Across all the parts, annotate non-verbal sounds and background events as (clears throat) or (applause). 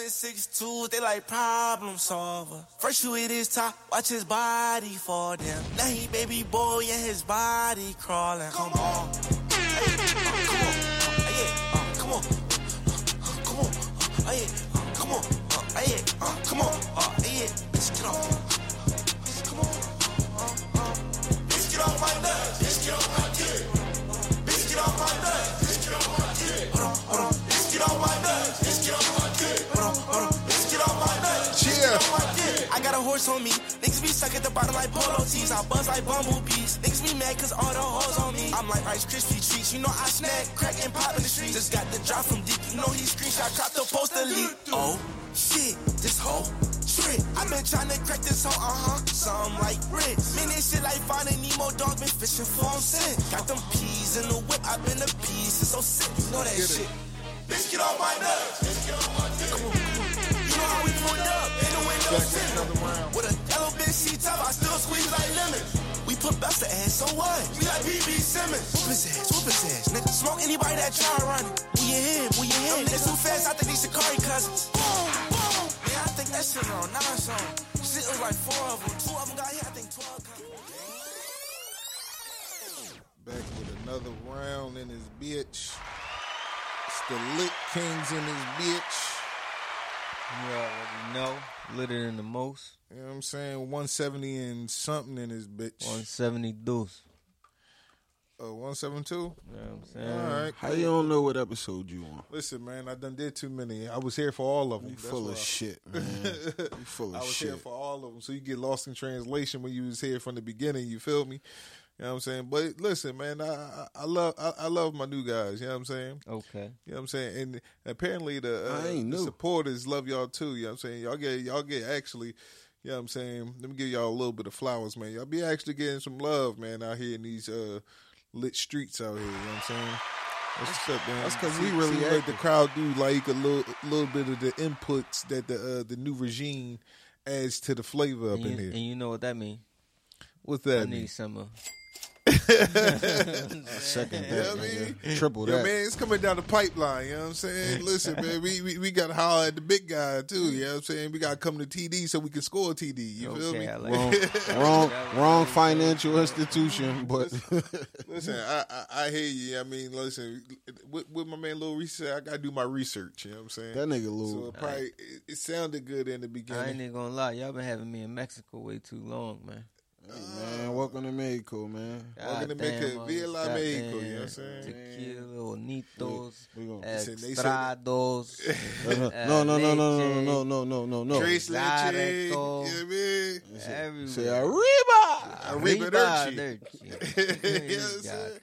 11, 6, 2, they like problem solver. First you hit his top, watch his body fall down. Now he baby boy and his body crawling. Come on. Hey, come on. Horse on me. Niggas be stuck at the bottom like polo tees. I buzz like bumblebees. Niggas be mad cause all the hoes on me. I'm like Rice Krispie treats. You know I snack, crack, and pop in the streets. Just got the drop from deep. You know he screenshot, crop the poster leak. Oh, shit, this hoe. Trick. i been trying to crack this hoe, uh-huh. Some like bricks. Man, this shit like finding Nemo dog, been fishing for him since. Got them peas in the whip, i been a piece, it's so sick. You know that shit. Bitch, get off my nuts. Bitch, get off my dick. With a yellow bitch seat top, I still squeeze like lemon. We put best ass, so what? We like BB Simmons. Whoop his ass, whoop his ass. Nigga, smoke anybody that try running. We in him, we in him. Niggas too fast, I think these Shikari cousins. Boom, boom. Yeah, I think that shit on nine song. Shit was like four of them. Two of them got here, I think 12 Back with another round in his bitch. It's the Lit Kings in his bitch. You already know. Litter than the most. You know what I'm saying? 170 and something in his bitch. 170 deuce. Uh, 172? You know what I'm saying? All right. How you don't know what episode you on? Listen, man, I done did too many. I was here for all of them. You full why. of shit, (laughs) man. You full I of was shit. here for all of them, so you get lost in translation when you was here from the beginning. You feel me? You know what I'm saying? But listen, man, I I, I love I, I love my new guys. You know what I'm saying? Okay. You know what I'm saying? And apparently the, uh, I the supporters love y'all too. You know what I'm saying? Y'all get y'all get actually. You know what I'm saying? Let me give y'all a little bit of flowers, man. Y'all be actually getting some love, man, out here in these uh, lit streets out here. You know what I'm saying? That's what's up, man. That's 'cause See- we really like the crowd do like a little little bit of the inputs that the uh, the new regime adds to the flavor up And in you, here. and you know what that means? What's I that need mean? some of. (laughs) Second You know that, what I mean? nigga. Triple Yo, that. man, it's coming down the pipeline. You know what I'm saying? (laughs) Listen, man, we, we, we got to holler at the big guy, too. You know what I'm saying? We got to come to TD so we can score TD. You feel Okay, me? I like Wrong, (laughs) wrong, wrong financial institution, but Listen, I, I, I hear you. I mean, listen, with, with my man Lil Reese, said, I got to do my research. You know what I'm saying? that nigga so it probably, it, it sounded good in the beginning. I ain't even gonna lie. Y'all been having me in Mexico way too long, man. Man, welcome to Mexico, man. Welcome to Mexico. all Viva this la Mexico, you know what I'm saying? Tequila, bonitos, We gonna- Listen, they said- estrados. (laughs) No, no, no, no, no, leche, no, eh, no, no, no, no. Trace Leche. You know what I mean? Everywhere. Say arriba. Arriba Arriba Dirty. Dirty. (laughs) You know what I'm (laughs) saying?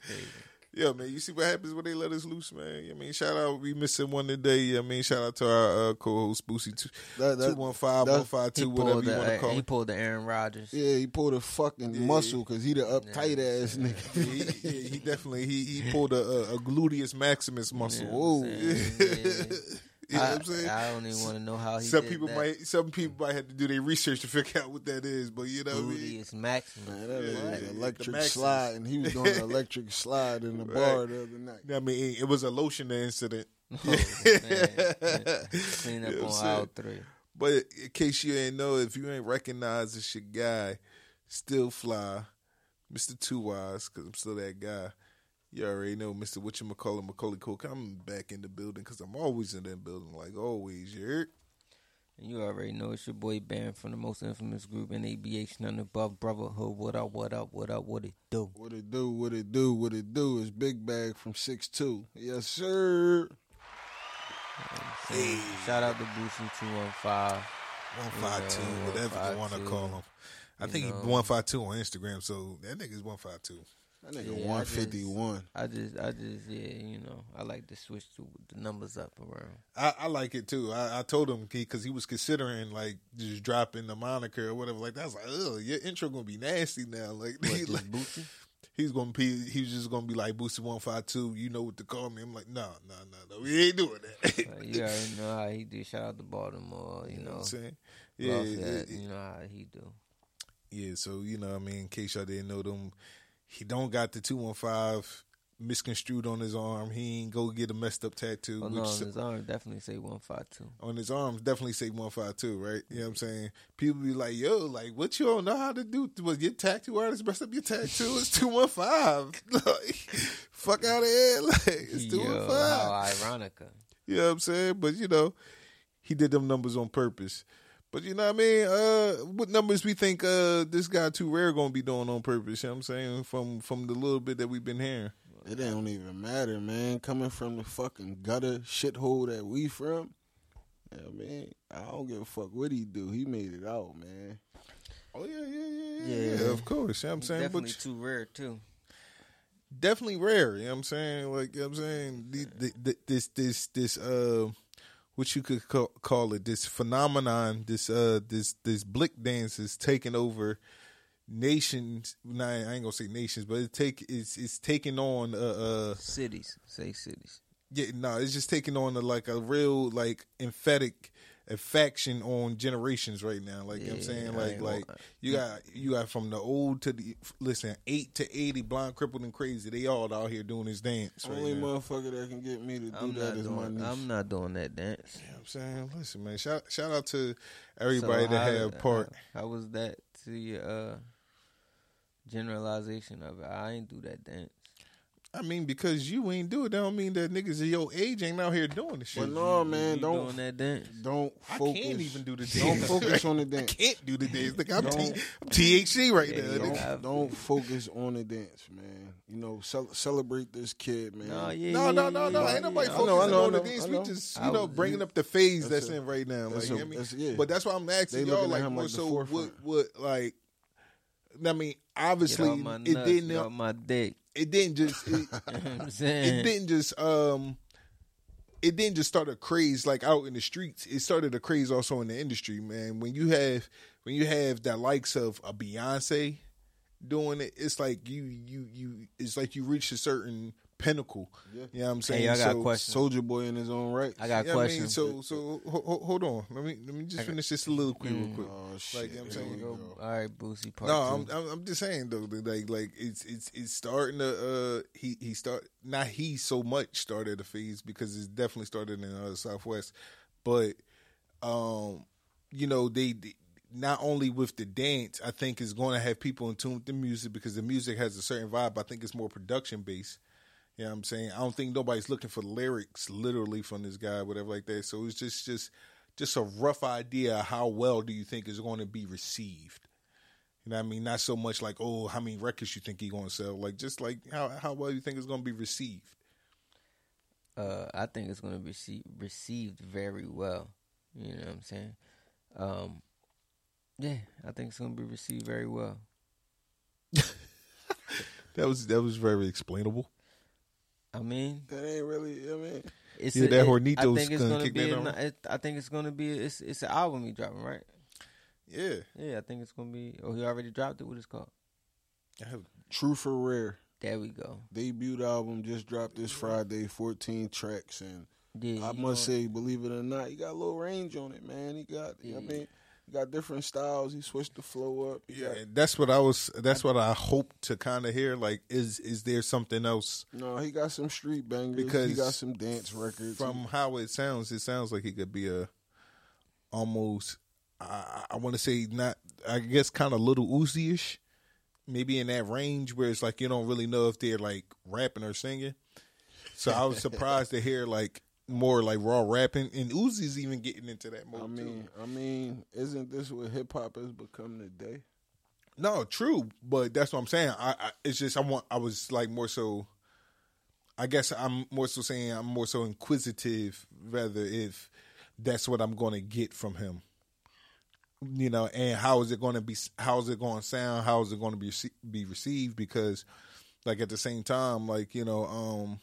Yeah, man. You see what happens when they let us loose, man. I mean, shout out. We missing one today. I mean, shout out to our uh, co-host Boosie two two one five one five He whatever you want to call he pulled the Aaron Rodgers. Yeah, he pulled a fucking muscle because he the uptight ass Yeah, nigga. (laughs) he, yeah, he definitely he he pulled a, a, a gluteus maximus muscle. Whoa. (laughs) know you I'm know I, what I'm saying? I don't even want to know how he some did people that. might some people might have to do their research to figure out what that is, but you know what I mean. Gluteus maximus. Man, that Yeah, like yeah, electric the slide, and he was doing an electric (laughs) slide in the bar the other night. I mean, it was a lotion incident. (laughs) Oh, (laughs) man. Clean up You know what I'm on saying? aisle three. But in case you ain't know, if you ain't recognize this your guy, still fly, Mr. Two Wise, because I'm still that guy. You already know Mr. What you McCullough Macaulay Cook. I'm back in the building because I'm always in that building, like always. You heard? And you already know it's your boy Baron from the most infamous group in ABH, none above Brotherhood. What up, what up, what up, what it do? What it do? What it do? What it do? Is Big Bag from six two. Yes, sir. Hey. Shout out to Boosie 215. One five two, Yeah, whatever you want to call him. I think know. he one five two on Instagram, so that nigga's one five two. That nigga Yeah, I one fifty one. I just, I just, yeah, you know, I like to switch to the numbers up around. I, I like it too. I, I told him because he was considering like just dropping the moniker or whatever like that's like, "Ugh, your intro gonna be nasty now." Like, (laughs) What, he, like Boosie? he's gonna be, he's just gonna be like Boosie one five two. You know what to call me? I'm like, no, no, no, no. We ain't doing that. Uh, you (laughs) already know how he do. Shout out to Baltimore, you, You know know. what I'm saying? Yeah, yeah, yeah. you know how he do. Yeah, so you know, I mean, in case y'all didn't know them, he don't got the two one five misconstrued on his arm. He ain't go get a messed up tattoo. Oh which no, on his arm definitely say one five two. on his arms definitely say one five two, right? You know what I'm saying? People be like, "Yo, like, what you don't know how to do? Was your tattoo artist messed up your tattoo? It's two one five. (laughs) Like, fuck out of here, (laughs) like it's two one Yo, how ironica. You know what I'm saying? But you know, he did them numbers on purpose. But you know what I mean? Uh what numbers we think uh this guy too rare gonna be doing on purpose, you know what I'm saying? From from the little bit that we've been hearing. It don't even matter, man. Coming from the fucking gutter shithole that we from, yeah, man. I don't give a fuck what he do. He made it out, man. Oh yeah, yeah, yeah, yeah. Yeah. yeah of course. You know what I'm saying? Definitely but too rare too. definitely rare, you know what I'm saying? Like you know what I'm saying? The, the, the, this this this uh what you could call, call it this phenomenon this uh this this blick dance is taking over nations nah, I ain't gonna say nations but it take it's it's taking on uh uh Cities, say cities. Yeah, no, it's just taking on a, like a real like emphatic affection on generations right now. Like you know what I'm saying, like like gonna- you got you got from the old to the listen eight to eighty, blind, crippled, and crazy. They all out here doing this dance. Right Only now. motherfucker that can get me to do I'm that not is my niece. I'm not doing that dance. You know what I'm saying, listen, man. Shout shout out to everybody So that how- had part. How, how was that to your uh, generalization of it? I ain't do that dance. I mean, because you ain't do it, that don't mean that niggas of your age ain't out here doing the shit. But no, man, you don't doing that dance. don't I focus. can't even do the dance. Don't focus on the (laughs) dance. I can't do the dance. Like I'm, T- Don't- I'm THC right Yeah, now. don't- Don't, don't focus on the dance, man. You know, cel- celebrate this kid, man. No, yeah, No, yeah, no, yeah, no, no. yeah, Ain't nobody yeah. I know, focusing know, on the I dance. We just, you know, bringing up the phase That's that's, in right now. Like, that's you know what I mean? yeah. But that's why I'm asking They y'all, like, him more like so, what, what, like, I mean, obviously, it didn't, get off my dick. It didn't just, it, (laughs) You know what I'm saying? it didn't just, um, it didn't just start a craze like out in the streets. It started a craze also in the industry, man. When you have, when you have the likes of a Beyonce doing it, it's like you, you, you, it's like you reach a certain pinnacle. Yeah. You know what I'm saying? Hey, I got a So- question. Soldier Boy in his own right. I got a yeah, I question. mean, so so ho- ho- hold on. Let me let me just finish this soliloquy real quick. Oh shit! Like, you know what I'm saying? we Go- go. All right, Boosie. Part No, I'm, two. I'm I'm just saying though, that, like like it's it's it's starting to uh he he start not he so much started a phase because it's definitely started in the Southwest, but um you know they, they not only with the dance, I think is going to have people in tune with the music because the music has a certain vibe. I think it's more production based. You know what I'm saying? I don't think nobody's looking for lyrics literally from this guy, whatever like that. So it's just just just a rough idea of how well do you think is going to be received. You know what I mean? Not so much like, oh, how many records you think he going to sell? Like just like how how well you think it's going to be received. uh, I think it's going to be rece- received very well. You know what I'm saying? Um, yeah, I think it's going to be received very well. (laughs) That was that was very explainable. I mean, That ain't really. I mean, it's Yeah, a- that it- Hornitos I think it's gonna gonna kick be. that A, it, I think it's going to be. It's it's an album he dropping, right? Yeah. Yeah, I think it's going to be. Oh, he already dropped it. What it's called? I have- True for Rare There we go. debut album just dropped this Friday. Fourteen tracks, and Yeah, I must gonna- say, believe it or not, he got a little range on it, man. He got. I mean, got different styles. He switched the flow up. Yeah, got- that's what I was. That's what I hope to kind of hear. Like, is is there something else? no, he got some street bangers. Because he got some dance records. From how it sounds, it sounds like he could be a almost. I, I want to say not. I guess kind of little Uzi ish, maybe in that range where it's like you don't really know if they're like rapping or singing. So I was surprised to hear like more like raw rapping, and Uzi's even getting into that mode I too. mean, I mean, isn't this what hip hop has become today? No, true, but that's what I'm saying. I, I it's just I want I was like more so. I guess I'm more so saying I'm more so inquisitive rather if that's what I'm going to get from him. You know, and how is it going to be? How is it going to sound? How is it going to be be received? Because, like at the same time, like you know, um,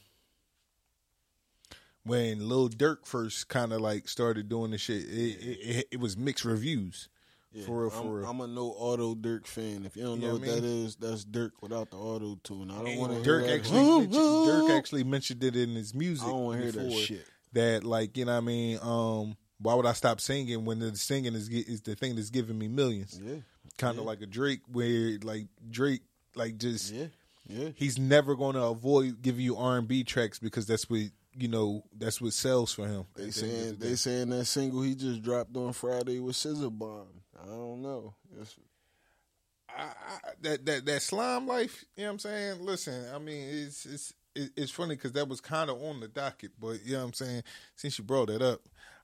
when Lil Durk first kind of like started doing the shit, it, it, it, was mixed reviews. For real, for I'm, real. I'm a no auto Durk fan. If you don't Yeah, know what that is, that's Durk without the auto tune. I don't want to hear Durk that. actually mentioned, Durk actually mentioned it in his music. I don't want to hear that shit. That like you know what I mean. Um, why would I stop singing when the singing is is the thing that's giving me millions? Yeah, Kind of like a Drake, where like Drake like just yeah. Yeah. He's never going to avoid giving you R and B tracks because that's what you know. That's what sells for him. They At the end of saying the they saying that single he just dropped on Friday with Scissor Bomb. I don't know. I, I, that that that slime life. You know what I'm saying? Listen, I mean, it's it's it's funny because that was kind of on the docket, but you know what I'm saying. Since you brought that up,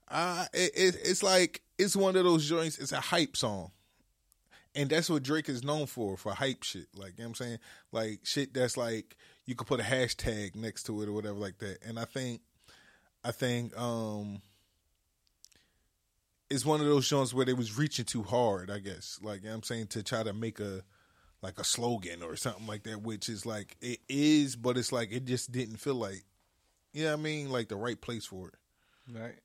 uh, it, it it's like it's one of those joints. It's a hype song, and that's what Drake is known for for hype shit. Like you know what I'm saying, like shit that's like you could put a hashtag next to it or whatever like that. And I think, I think, um. It's one of those joints where they was reaching too hard, I guess. Like you know what I'm saying, to try to make a like a slogan or something like that, which is like it is, but it's like it just didn't feel like you know what I mean, like the right place for it. Right.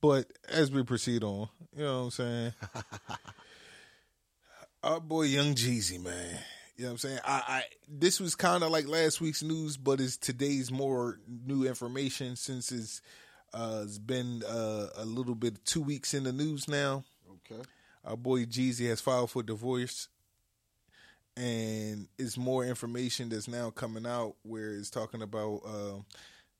But as we proceed on, you know what I'm saying? (laughs) Our boy Young Jeezy, man. You know what I'm saying? I, I this was kind of like last week's news, but it's today's more new information since it's uh it's been uh, a little bit two weeks in the news now. okay. Our boy Jeezy has filed for divorce, and it's more information that's now coming out where it's talking about uh,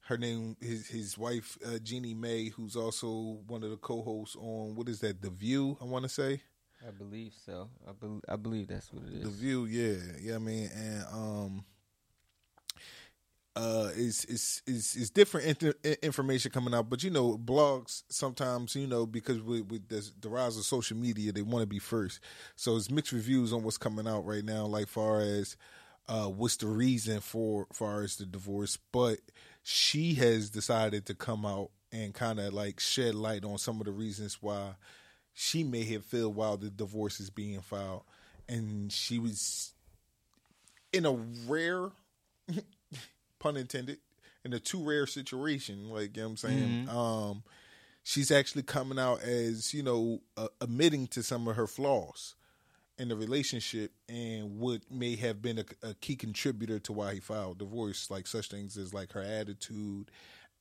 her name, his his wife uh, Jeannie Mai, who's also one of the co-hosts on what is that, The View? I want to say I believe so. I, bel I believe that's what it is. The View, yeah, yeah. I mean, and um, uh, it's it's it's, it's different inter- i- information coming out, but you know, blogs sometimes you know because with, with the, the rise of social media, they want to be first. So it's mixed reviews on what's coming out right now, like far as uh, what's the reason for far as the divorce, but she has decided to come out and kind of like shed light on some of the reasons why she may have felt while the divorce is being filed, and she was in a rare, (laughs) pun intended, in a too rare situation. Like you know what I'm saying, um, she's actually coming out as you know uh, admitting to some of her flaws in the relationship and what may have been a, a key contributor to why he filed divorce, like such things as like her attitude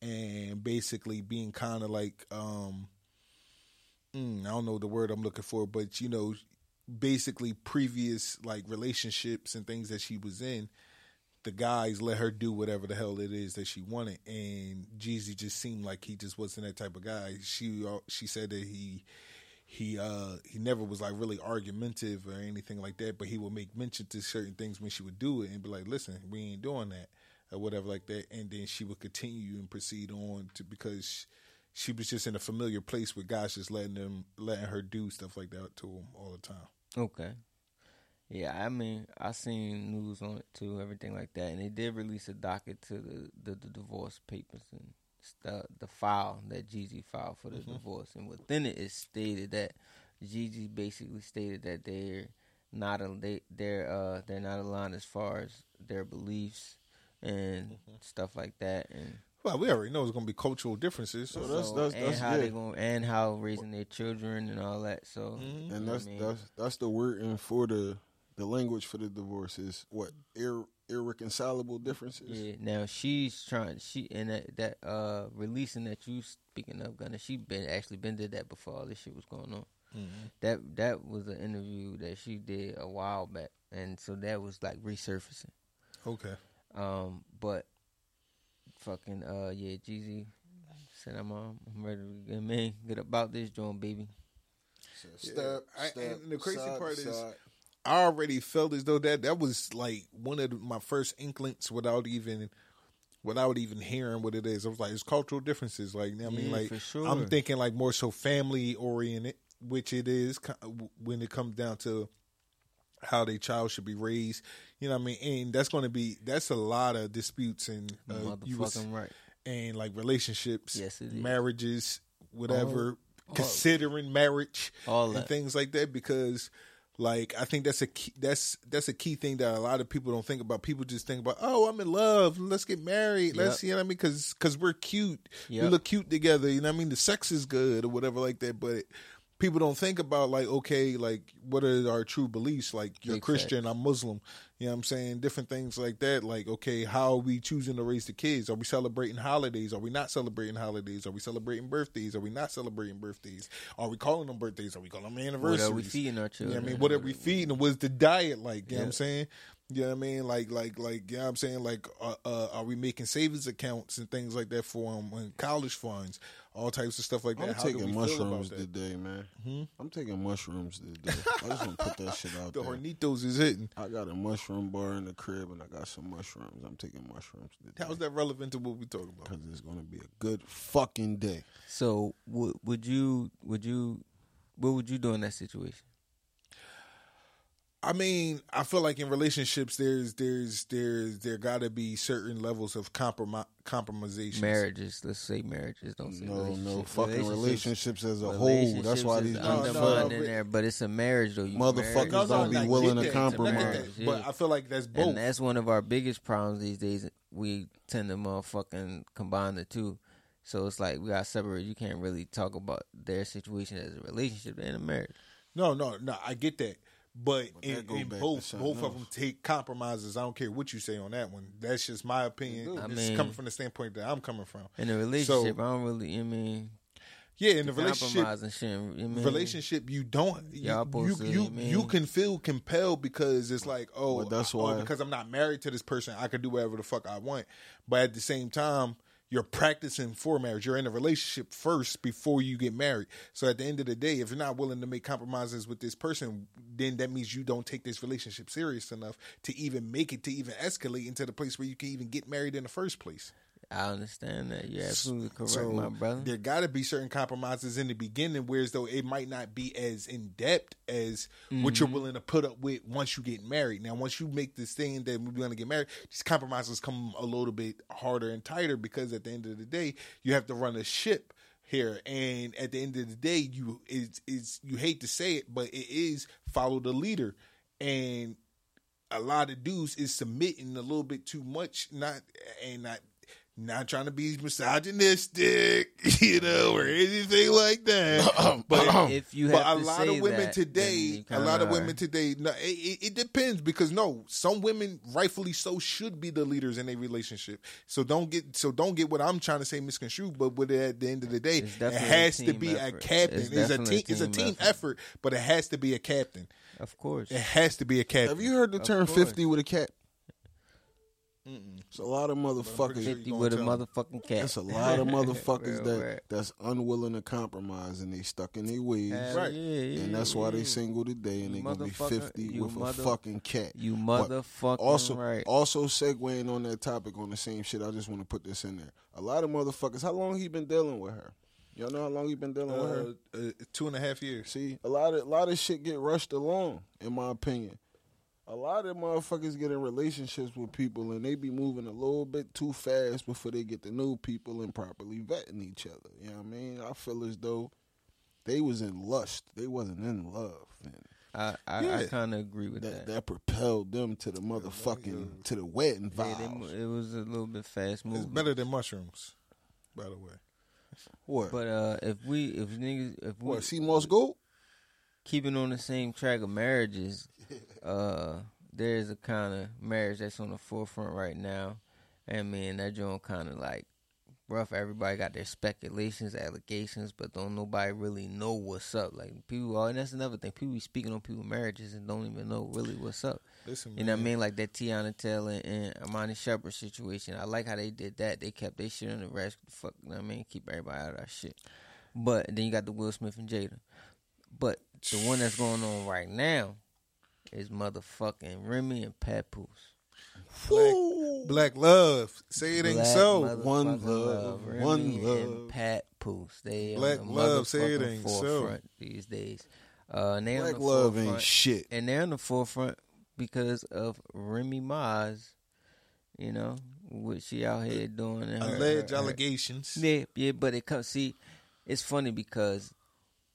and basically being kind of like um mm, I don't know the word I'm looking for, but you know, basically previous like relationships and things that she was in, the guys let her do whatever the hell it is that she wanted, and Jeezy just seemed like he just wasn't that type of guy. She uh, she said that he he uh he never was like really argumentative or anything like that, but he would make mention to certain things when she would do it and be like, "Listen, we ain't doing that." Or whatever like that, and then she would continue and proceed on to because she was just in a familiar place with guys just letting them letting her do stuff like that to him all the time. Okay. Yeah, I mean, I seen news on it too, everything like that, and they did release a docket to the the, the divorce papers and the the file that Jeezy filed for the divorce, and within it, it stated that Jeezy basically stated that they're not a, they they're uh they're not aligned as far as their beliefs and stuff like that, and Well, we already know it's going to be cultural differences. So So that's- that's- and that's how good. they going and how raising their children and all that. So you know And that's I mean? that's that's the wording for the the language for the divorce is what Ir- irreconcilable differences. Yeah. Now she's trying. She and that, that uh releasing that you speaking of, Gunna. She been actually been did that before all this shit was going on. That that was an interview that she did a while back, and so that was like resurfacing. Okay. Um, but fucking uh yeah, Jeezy said I'm um, I'm ready to get man get about this joint, baby. So step, I- step, and the crazy side to part is- I already felt as though that that was like one of my first inklings without even without even hearing what it is. I was like, it's cultural differences. Like I mean, yeah, like sure. I'm thinking like more so family oriented, which it is when it comes down to how their child should be raised. You know what I mean? And that's going to be that's a lot of disputes and uh, you was- right. and like relationships, Yes, it is. marriages, whatever, all- considering marriage, All and that. things like that. Because, like, I think that's a key, that's that's a key thing that a lot of people don't think about. People just think about, oh, I'm in love, let's get married, let's, you know what I mean? Because because we're cute, we look cute together. You know what I mean? The sex is good or whatever like that, but. People don't think about like okay, like what are our true beliefs? Like you're Big Christian, I'm Muslim. You know what I'm saying? Different things like that. Like, okay, how are we choosing to raise the kids? Are we celebrating holidays? Are we not celebrating holidays? Are we celebrating birthdays? Are we not celebrating birthdays? Are we calling them birthdays? Are we calling them anniversaries What are we feeding our You know children? what I mean? What are we feeding? What's the diet like? You know what I'm saying? You know what I mean? Like, like, like, you know what I'm saying? Like, uh, uh, are we making savings accounts and things like that for them and college funds, all types of stuff like that? I'm How taking we feel about mushrooms today, man. I'm taking mushrooms today. I just want to put that shit out The there. The Hornitos is hitting. I got a mushroom bar in the crib and I got some mushrooms. I'm taking mushrooms today. How's that relevant to what we talking about? Because it's going to be a good fucking day. So would would you would you what would you do in that situation? I mean, I feel like in relationships, there's, there's, there's, there got to be certain levels of compromise, compromisation. Marriages, let's say marriages. Don't say No, no, fucking relationships as a whole. That's why these relationships is No, dudes no, no, in there, but it's a marriage though. You Motherfuckers married, don't be I willing to that. compromise. That. But I feel like that's both. And that's one of our biggest problems these days. We tend to motherfucking combine the two. So it's like we got separate. You can't really talk about their situation as a relationship and a marriage. No, no, no. I get that, but, But in, in back to both something both of them take compromises. I don't care what you say on that one. That's just my opinion. I This mean- is coming from the standpoint that I'm coming from. In a relationship, I don't really. I mean, Yeah, in the relationship, shit. I mean, relationship, you don't. You, Y'all you, supposed to, you, man. you can feel compelled because it's like, oh, Well, that's oh, because I'm not married to this person, I can do whatever the fuck I want. But at the same time, you're practicing for marriage. You're in a relationship first before you get married. So at the end of the day, if you're not willing to make compromises with this person, then that means you don't take this relationship serious enough to even make it to even escalate into the place where you can even get married in the first place. I understand that. You're absolutely correct, So my brother. there got to be certain compromises in the beginning, whereas though it might not be as in depth as what Mm-hmm. you're willing to put up with once you get married. Now, once you make this thing that we're going to get married, these compromises come a little bit harder and tighter because at the end of the day, you have to run a ship here, and at the end of the day, you is is you hate to say it, but it is follow the leader, and a lot of dudes is submitting a little bit too much, not and not not trying to be misogynistic, (laughs) you know, or mm-hmm. anything like that. (clears throat) Uh-uh. Uh-uh. but if you but a to lot say of women that, today, a lot of kinda women today, no, it, it, it depends because no, some women rightfully so should be the leaders in a relationship. So don't get so don't get what I'm trying to say misconstrued. But with it, at the end of the day, it has to be effort. a captain. It's It's, a team. It's a team team effort. effort, but it has to be a captain. Of course. It has to be a captain. Have you heard the Of term 50 with a cat? It's a lot of (laughs) pretty motherfuckers. sure- Fifty you with a motherfucking cat. That's a lot of motherfuckers that word. that's unwilling to compromise and they stuck in their ways. Right. Yeah, yeah, and that's why yeah. they single today and they You gonna be 50 with mother- a fucking cat. You But motherfucking also, right. also segueing on that topic on the same shit, I just want to put this in there. A lot of motherfuckers, how long he been dealing with her? Y'all know how long he been dealing with her? Uh, uh, two and a half years. See, a lot of a lot of shit get rushed along, in my opinion. A lot of motherfuckers get in relationships with people and they be moving a little bit too fast before they get to know people and properly vetting each other. You know what I mean? I feel as though they was in lust. They wasn't in love. And I I, I kind of agree with that that. that propelled them to the motherfucking to the wedding Yeah, they vows. it was a little bit fast It's better than mushrooms, by the way. what? But uh, if we if niggas if we what? See Moss Gold? keeping on the same track of marriages, (laughs) uh, there is a kind of marriage that's on the forefront right now, and man, that joint kind of like rough. Everybody got their speculations, allegations, but don't nobody really know what's up. Like people, are, and that's another thing. People be speaking on people's marriages and don't even know really what's up. Listen, You know what I mean? Like that Teyana Taylor and, and Iman Shumpert situation. I like how they did that. They kept their shit on the rest. Fuck, you know what I mean? Keep everybody out of that shit. But then you got the Will Smith and Jada. But the one that's going on right now is motherfucking Remy and Papoose. Black, black love. Say it ain't Black so. One motherfucking love, Remy one and Pat Papoose. They Black the love, say it motherfucking ain't so. these days. Uh, and they on Black the love forefront ain't shit. and they're in the forefront because of Remy Ma's, you know, what she out here doing. Her- Alleged her- her- allegations. Yeah, yeah, but it comes. See, it's funny because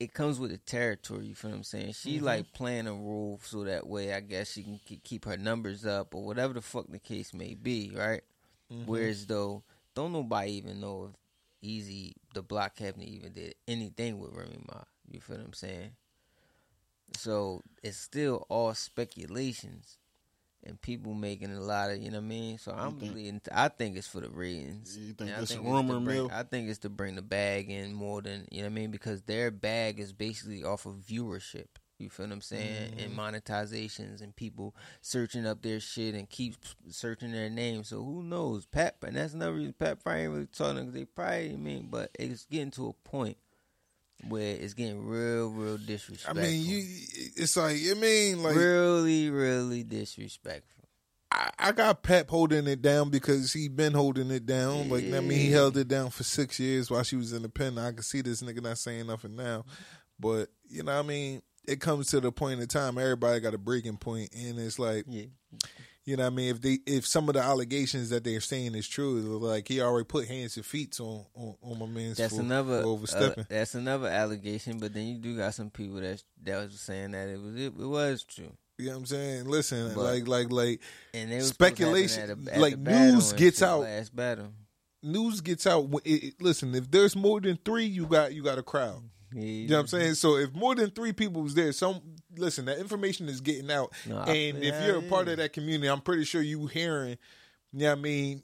it comes with the territory. You feel what I'm saying? She Mm-hmm. like playing a role so that way, I guess she can keep her numbers up or whatever the fuck the case may be, right? Mm-hmm. Whereas though, don't nobody even know if Easy the Block Captain even did anything with Remy Ma. You feel what I'm saying? So it's still all speculations and people making a lot of you know what I mean. So I'm think- leading. I think it's for the ratings. You think And I it's a to rumor bring- mill? I think it's to bring the bag in more than you know what I mean because their bag is basically off of viewership. You feel what I'm saying? And Mm-hmm. monetizations and people searching up their shit and keep searching their name. So who knows? Pat, and that's another reason Pat probably ain't really talking because they probably, I mean, but it's getting to a point where it's getting real, real disrespectful. I mean, you. It's like I mean, like really, really disrespectful. I, I got Pep holding it down because he been holding it down. Like I mean, he held it down for six years while she was in the pen. I can see this nigga not saying nothing now, but you know, what I mean, it comes to the point in time everybody got a breaking point, and it's like, Yeah. You know, what I mean, if they if some of the allegations that they're saying is true, like he already put hands and feet on on, on my man's That's for, another for uh, overstepping. that's another allegation. But then you do got some people that that was saying that it was it, it was true, you know what I'm saying? Listen, But- like like like and Speculation- happen like, at battle news gets out. Last battle. news gets out. It, it- listen, if there's more than three, you got you got a crowd. Yeah, You know what I'm saying? So if more than three people was there, some listen, that information is getting out. And feel- if you're a part yeah. of that community, I'm pretty sure you hearing, you know what I mean,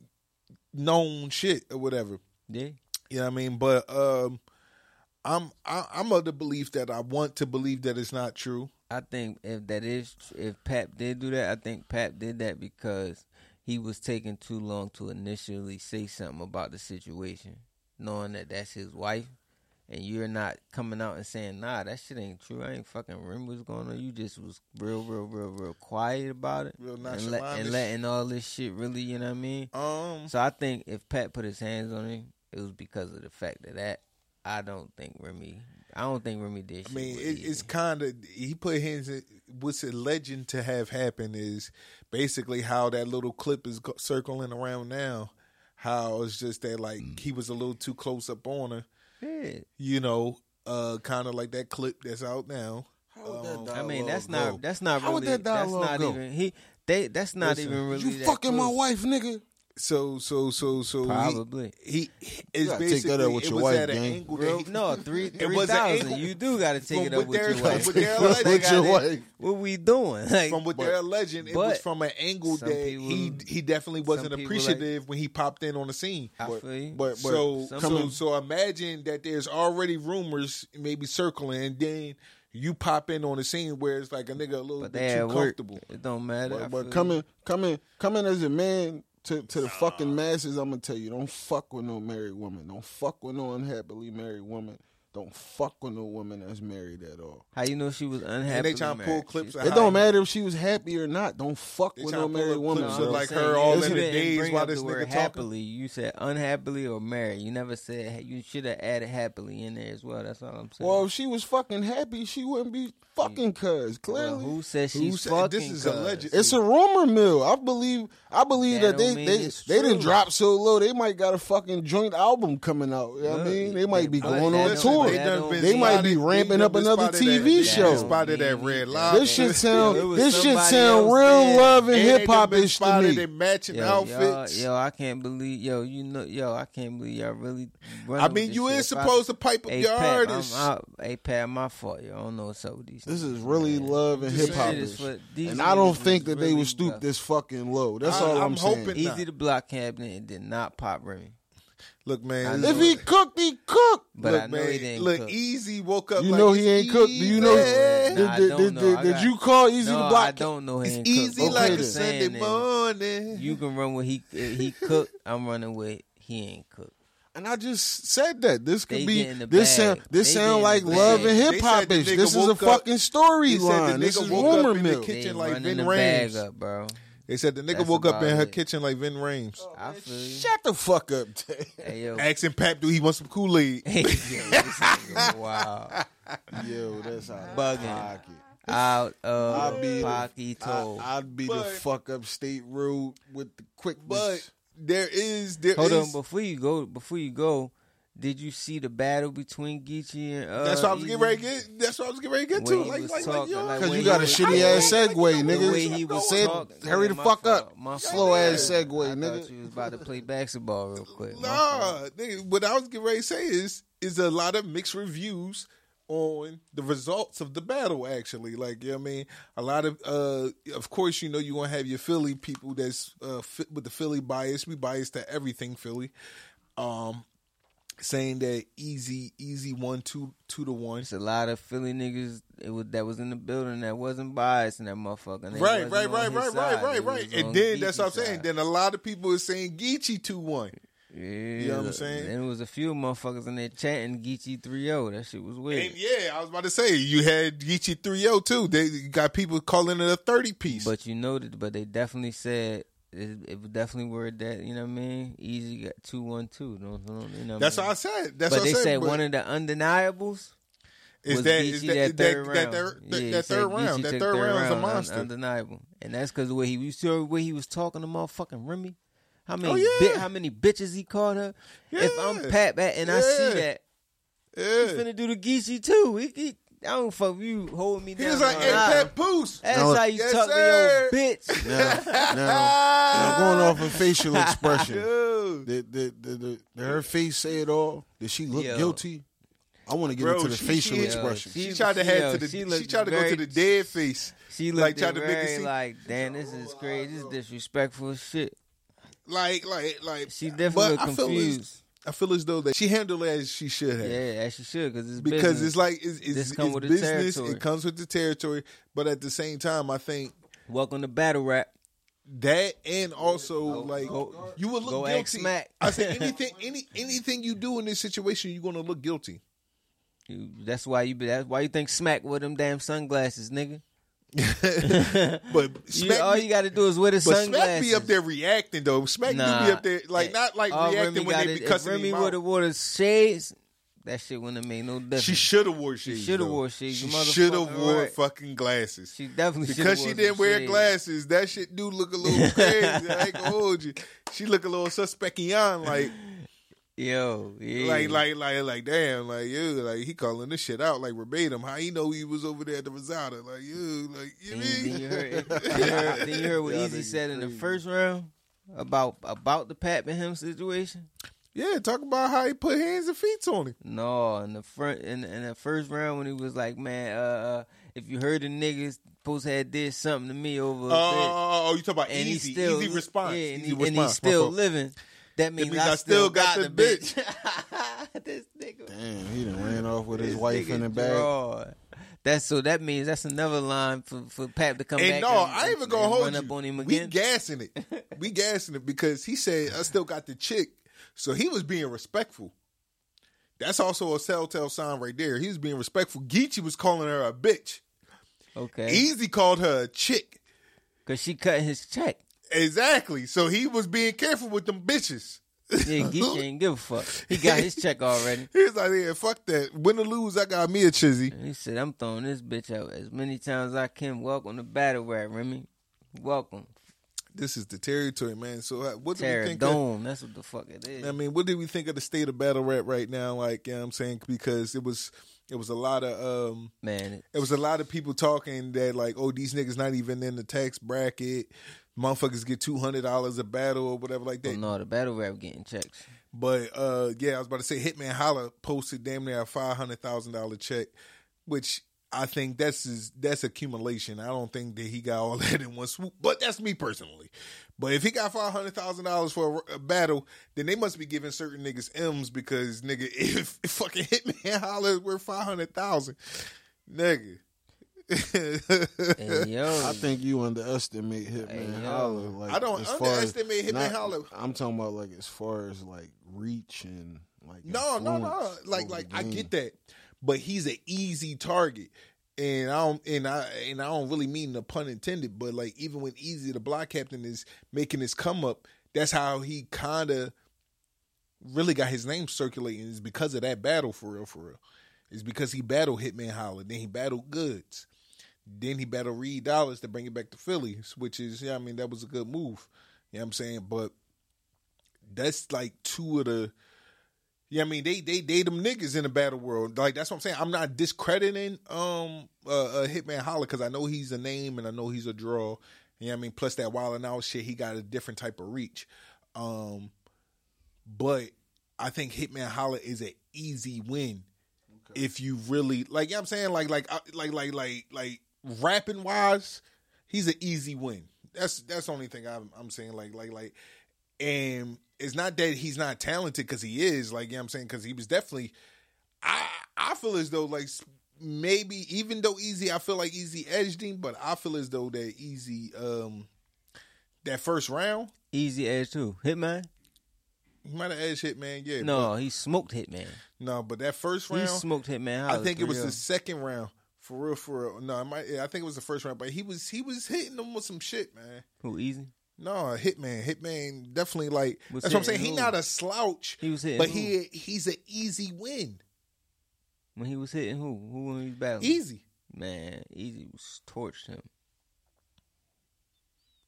known shit or whatever. Yeah. You know what I mean? But um I'm I, I'm of the belief that I want to believe that it's not true. I think if that is if Pap did do that, I think Pap did that because he was taking too long to initially say something about the situation, knowing that that's his wife, and you're not coming out and saying, "Nah, that shit ain't true. I ain't fucking remember what's going on." You just was real, real, real, real quiet about it, Real and, nonchalant. and letting all this shit really, you know what I mean? Um So I think if Pat put his hands on him, it was because of the fact that that I don't think Remy. I don't think Remy did. I Shit mean, it, it's kind of he put hands. in- What's legend to have happened is basically how that little clip is circling around now. How it's just that like he was a little too close up on her, Yeah. you know, uh, kind of like that clip that's out now. How would that Um, I mean, dialogue that's go? not that's not How would really that that's not go? even he they that's not Listen, even really you that fucking my wife, nigga. So so so so Probably. he, is gotta take basically that up with it your was wife, at an gang. angle Real, that he, no, (laughs) three It three was an You do got to take from it up what with they're- your wife. from what they're (laughs) Like, alleging. I your wife. What we doing? (laughs) Like, from what But- they're alleging, it was from an angle some that people- he he definitely wasn't some people appreciative when he popped in on the scene. I but- but- but- so so people- so imagine that there's already rumors maybe circling, and then you pop in on the scene where it's like a nigga a little bit they too work. comfortable. It don't matter. But, but feel coming, you. coming, coming as a man to, to the fucking masses, I'm gonna tell you, don't fuck with no married woman. Don't fuck with no unhappily married woman. Don't fuck with no woman that's married at all. How you know she was unhappy? And they trying to pull clips. Of It don't matter if she was happy or not. Don't fuck They with no married woman. clips like, her you all in the days while this nigga word talking. happily. You said unhappily or married. You never said you should have added happily in there as well. That's all I'm saying. Well, if she was fucking happy, she wouldn't be fucking cuz. Well, Clearly, who said Who she's said- fucking? this is alleged. It's a rumor mill. I believe. I believe That that, they they they didn't drop so low. They might got a fucking joint album coming out. You know what I mean, they might be going on on don't- tour. that They might be ramping up another TV show. They spotted that red lobster. This shit sound. it was This shit somebody sound else real there. love and And hip they hop been ish to spotted me. in matching Yo, outfits. Yo, yo, I can't believe, yo, you know, yo, I can't believe y'all really. running I with mean, this you shit. is If I- supposed to pipe up Hey, your Pat, artists. I'm out. Hey, Pat, my fault, yo. I don't know what's up with these. This niggas, is really man. love and hip hop saying Shit is for- these And I don't think that they would stoop this fucking low. That's I- all I'm, I'm saying. hoping- Easy to block captain and did not pop Remy. Look, man. If he cooked, he cooked. But look, I know man, he didn't Look, cook. Easy woke up. You like know he it's ain't cooked. Do you know? easy. Did, Nah, did, did, know. did, did you call Easy no, the I Block? don't know he It's ain't easy cooked. like Okay, a. Sunday Saying morning. You can run with he he cooked. I'm running with he ain't cooked. And I just said that this could They be get in the this bag. sound this They sound like love bag. and hip hop the ish. This is a up- fucking They said the storyline. This nigga is woke up rumor in the mill. kitchen They like running Vin the Rames. bag up, bro. They said the nigga That's woke up in about her kitchen like Ving Rhames. Oh, I feel you. Shut the fuck up, Tay. Hey yo, Asking Pap, do he want some Kool Aid? (laughs) Hey, yo, this nigga, wow, (laughs) Yo, that's out of Bugging. pocket. out I'd of be pockito. I, I'd be the fuck up state road with the quick. But there is there Hold is- on, before you go, before you go, did you see the battle between Geechee and? Uh, That's what I was getting ready to get. That's what I was getting ready to get to. he Like, was like, like, yo, like, Cause you he got a was- shitty ass segue, nigga. The way nigga. he was Said, talking- hurry the fuck fault, up. my Slow fault. ass segue, I thought nigga. you was about to play basketball real quick. My Nah, nigga, what I was getting ready to say is is a lot of mixed reviews on the results of the battle. Actually, like you know what I mean, a lot of uh, of course, you know, you gonna have your Philly people that's uh fit with the Philly bias. We biased to everything Philly. Um, saying that easy, easy one, two, two to one. It's a lot of Philly niggas it was, that was in the building that wasn't biased in that motherfucker. Right, right, right, right, right, right, right. And then that's what I'm saying. side. Then a lot of people are saying Geechee two one. Yeah, You know what I'm saying? And it was a few motherfuckers in there chanting Geechee 3-0. That shit was weird. And yeah, I was about to say you had Geechee three zero too. They got people calling it a thirty piece. But you know that, but they definitely said it, it definitely word that you know what I mean. Easy got two one two. No, no, you know. that's what I what I mean? said. That's but what they I said. said but one of the undeniables is was that that, that, that, third that, round. Yeah, that, he that third round? That third round is a un- monster. undeniable, and that's because the way he you saw the way he was talking to motherfucking Remy. How many Oh, yeah. bi- how many bitches he called her? Yeah. If I'm Yeah. Pat Bat and I see that, yeah. he's finna do the Geechee too. He, he, I don't fuck you hold me He down. was like, on "Hey, an aisle. Pat Poos." That's No, how you yes, talk sir. to your bitch. Now, now, (laughs) now going off of facial expression, Dude. did, did, did, did, did her face say it all? Did she look Yo. guilty? I want to get Bro, into the she- facial she- expression. She- She tried to head to the. she She, tried to go to the dead face. She Like, looked tried like to make it very like, damn, this is crazy. This is disrespectful shit. Like, like, like. She but definitely I feel confused. As I feel as though that she handled it as she should have. Yeah, as she should, because it's because business. it's like it's, it's, This come it's with business. territory. It comes with the territory, but at the same time, I think welcome to battle rap. that and also like go- you will look go guilty. Smack. I said (laughs) anything, any anything you do in this situation, you're gonna look guilty. You, that's why you. That's why you think smack with them damn sunglasses, nigga. (laughs) But (laughs) You, all you got to do is wear the but Smack sunglasses. be up there reacting though. Smack Nah, do be up there like eh, not like all reacting Remy when they be if cussing Remy him would have wore the shades, that shit wouldn't have made no difference. She should have wore shades. shoulda wore shades, She should have wore right. fucking glasses. She definitely because she didn't wear shades. glasses. That shit do look a little (laughs) crazy. I ain't gonna hold you. She look a little suspectian, like Yo, yeah. like like like like damn, like you like he calling this shit out like verbatim. How he know he was over there at the Rosada? Like you, like you And mean? then you heard, then you heard, then you heard what Y'all Easy said in the first round about about the Pat and him situation. Yeah, talk about how he put hands and feet on him. No, in the front in, in the first round when he was like, "Man, uh, uh if you heard the niggas post had did something to me over Oh, a oh, bit, you talk about and easy, he's still easy response, yeah, and, easy he, and he's still living." That means, means I, still got, the bitch. bitch. (laughs) this nigga, Damn, he done ran off with his this wife in the bag. draw. That's so. That means that's another line for for Pat to come And back. no, and, I ain't even and gonna hold run you. up on him again. we again. gassing it. (laughs) we gassing it because he said I still got the chick, so he was being respectful. That's also a telltale sign right there. He was being respectful. Geechee was calling her a bitch. okay, Easy called her a chick. because she cut his check. Exactly. So he was being careful with them bitches. Yeah, Geechee (laughs) ain't give a fuck. He got his check already. (laughs) He was like, yeah, fuck that. Win or lose, I got me a chizzy. And he said, I'm throwing this bitch out as many times as I can. Welcome to Battle Rap, Remy. Welcome. This is the territory, man. So uh, what do we think? Of, Dome. That's what the fuck it is. I mean, what do we think of the state of battle rap right now? Like, you know what I'm saying? Because it was it was a lot of um Man, it was a lot of people talking that like, oh, these niggas not even in the tax bracket. Motherfuckers get two hundred dollars a battle or whatever like oh, that. no, the Battle Rap getting checks. But uh yeah, I was about to say Hitman Holla posted damn near a five hundred thousand dollar check, which I think that's his, that's accumulation. I don't think that he got all (laughs) that in one swoop. But that's me personally. But if he got five hundred thousand dollars for a, a battle, then they must be giving certain niggas M's because nigga, if, (laughs) if fucking Hitman Holla is worth five hundred thousand, nigga. And yo, I think you underestimate Hitman Hey, yo. Holler. Like, I don't as as- underestimate Hitman not- Holler. I'm talking about like as far as like reach and like No, no, no. Like, like I get that, but he's an easy target, and I don't, and I, and I don't really mean the pun intended. But like, even when Easy, the block captain, is making his come up, that's how he kind of really got his name circulating. Is because of that battle, for real, for real. It's because he battled Hitman Holla, then he battled Goodz, then he battled Reed Dollaz to bring it back to Philly, which is, yeah, I mean, that was a good move. You know what I'm saying? But that's like two of the yeah, I mean they they they them niggas in the battle world. Like that's what I'm saying. I'm not discrediting um uh, uh Hitman Holla because I know he's a name and I know he's a draw. You know what I mean? Plus that wild and out shit, he got a different type of reach. Um but I think Hitman Holla is an easy win if you really like. You know what I'm saying like like uh, like like like like rapping wise, he's an easy win. That's that's the only thing I'm I'm saying like like like and it's not that he's not talented because he is. Like you know what I'm saying, because he was definitely. I I feel as though like maybe even though Easy, I feel like Easy edged him, but I feel as though that Easy um that first round Easy edge too. Hitman? he might have edged Hitman. Yeah, No, he smoked Hitman. but, no, but that first round, He smoked Hitman. I think it was 3-0. the second round. For real, for real. No, I might, yeah, I think it was the first round, but he was he was hitting them with some shit, man. Who easy? No, Hitman, Hitman, definitely like Was that's what I'm saying. hitting He not a slouch, He was hitting but who? he he's an easy win, When he was hitting who? Who when he was battling? easy. Man, Easy was torched him.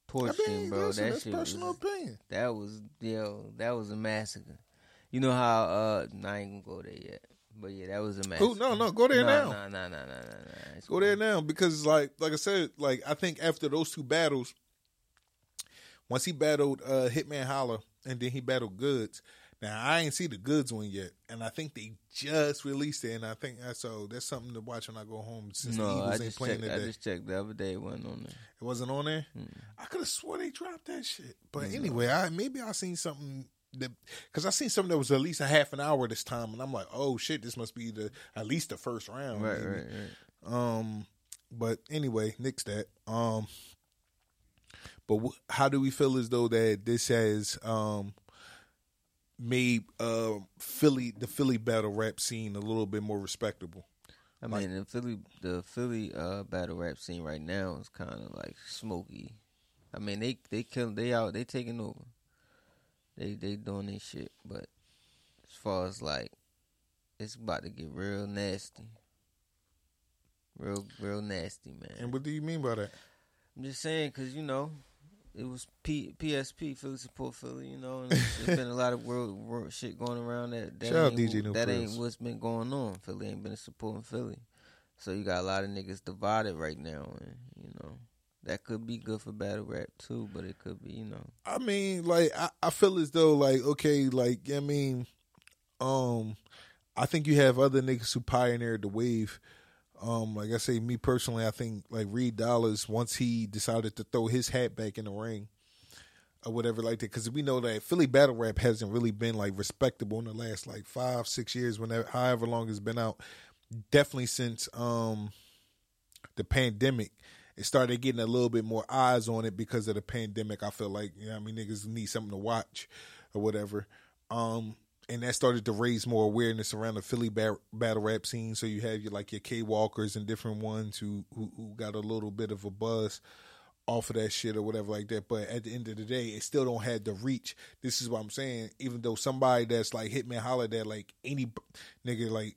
I Torched mean, him, bro. listen, that shit personal was, opinion. that was yo, that was a massacre. You know how uh I ain't gonna go there yet. But yeah, that was a massacre. Ooh, no, no, go there nah, now. Nah, nah, nah, nah, nah. It's Go there now because like like I said, like I think after those two battles, once he battled uh Hitman Holla and then he battled Goodz. Now I ain't see the Goodz one yet, and I think they just released it, and I think that's so that's something to watch when I go home since the No, Eagles I ain't just playing checked. I just checked the other day. It wasn't on there. It wasn't on there. I could have swore they dropped that shit. But anyway, I maybe I seen something because I seen something that was at least a half an hour this time, and I'm like, oh shit, this must be the at least the first round. Right, right, right. Um, but anyway, nix that. Um, but how do we feel as though that this has um made uh Philly the Philly battle rap scene a little bit more respectable? I mean, the Philly, the Philly uh, battle rap scene right now is kind of like smoky. I mean, they they kill, they out, they taking over. They they doing this shit, but as far as like, it's about to get real nasty, real real nasty, man. And what do you mean by that? I'm just saying because you know it was P, PSP Philly support Philly, you know, and there's been a lot of world, world shit going around that. that Shout out ain't, DJ New That ain't what's been going on. Philly ain't been supporting Philly, so you got a lot of niggas divided right now, and you know that could be good for battle rap too, but it could be you know I mean, like I, I feel as though like okay, like I mean, um, I think you have other niggas who pioneered the wave. Um, like I say, me personally, I think like Reed Dollaz once he decided to throw his hat back in the ring or whatever like that, because we know that Philly battle rap hasn't really been like respectable in the last like five, six years, whenever however long it's been out. Definitely since um the pandemic, it started getting a little bit more eyes on it because of the pandemic. I feel like you know, I mean, niggas need something to watch or whatever. Um, and that started to raise more awareness around the Philly ba- battle rap scene. So you have your like your K Walkers and different ones who, who who got a little bit of a buzz off of that shit or whatever like that. But at the end of the day, it still don't have the reach. This is what I'm saying. Even though somebody that's like Hitman Holla that like any nigga like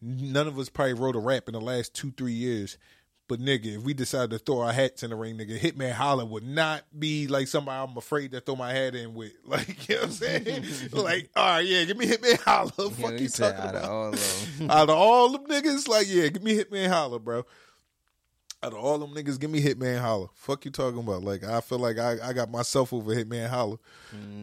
none of us probably wrote a rap in the last two three years. But nigga, if we decide to throw our hats in the ring, nigga, Hitman Holla would not be like somebody I'm afraid to throw my hat in with. (laughs) Like, you know what I'm saying? (laughs) like, all right, yeah, give me Hitman Holla. know, Fuck you talking out about? of all of them. (laughs) out of all them niggas, like, yeah, give me Hitman Holla, bro. Out of all them niggas, give me Hitman Holla. Fuck you talking about? Like, I feel like I, I got myself over Hitman Holla.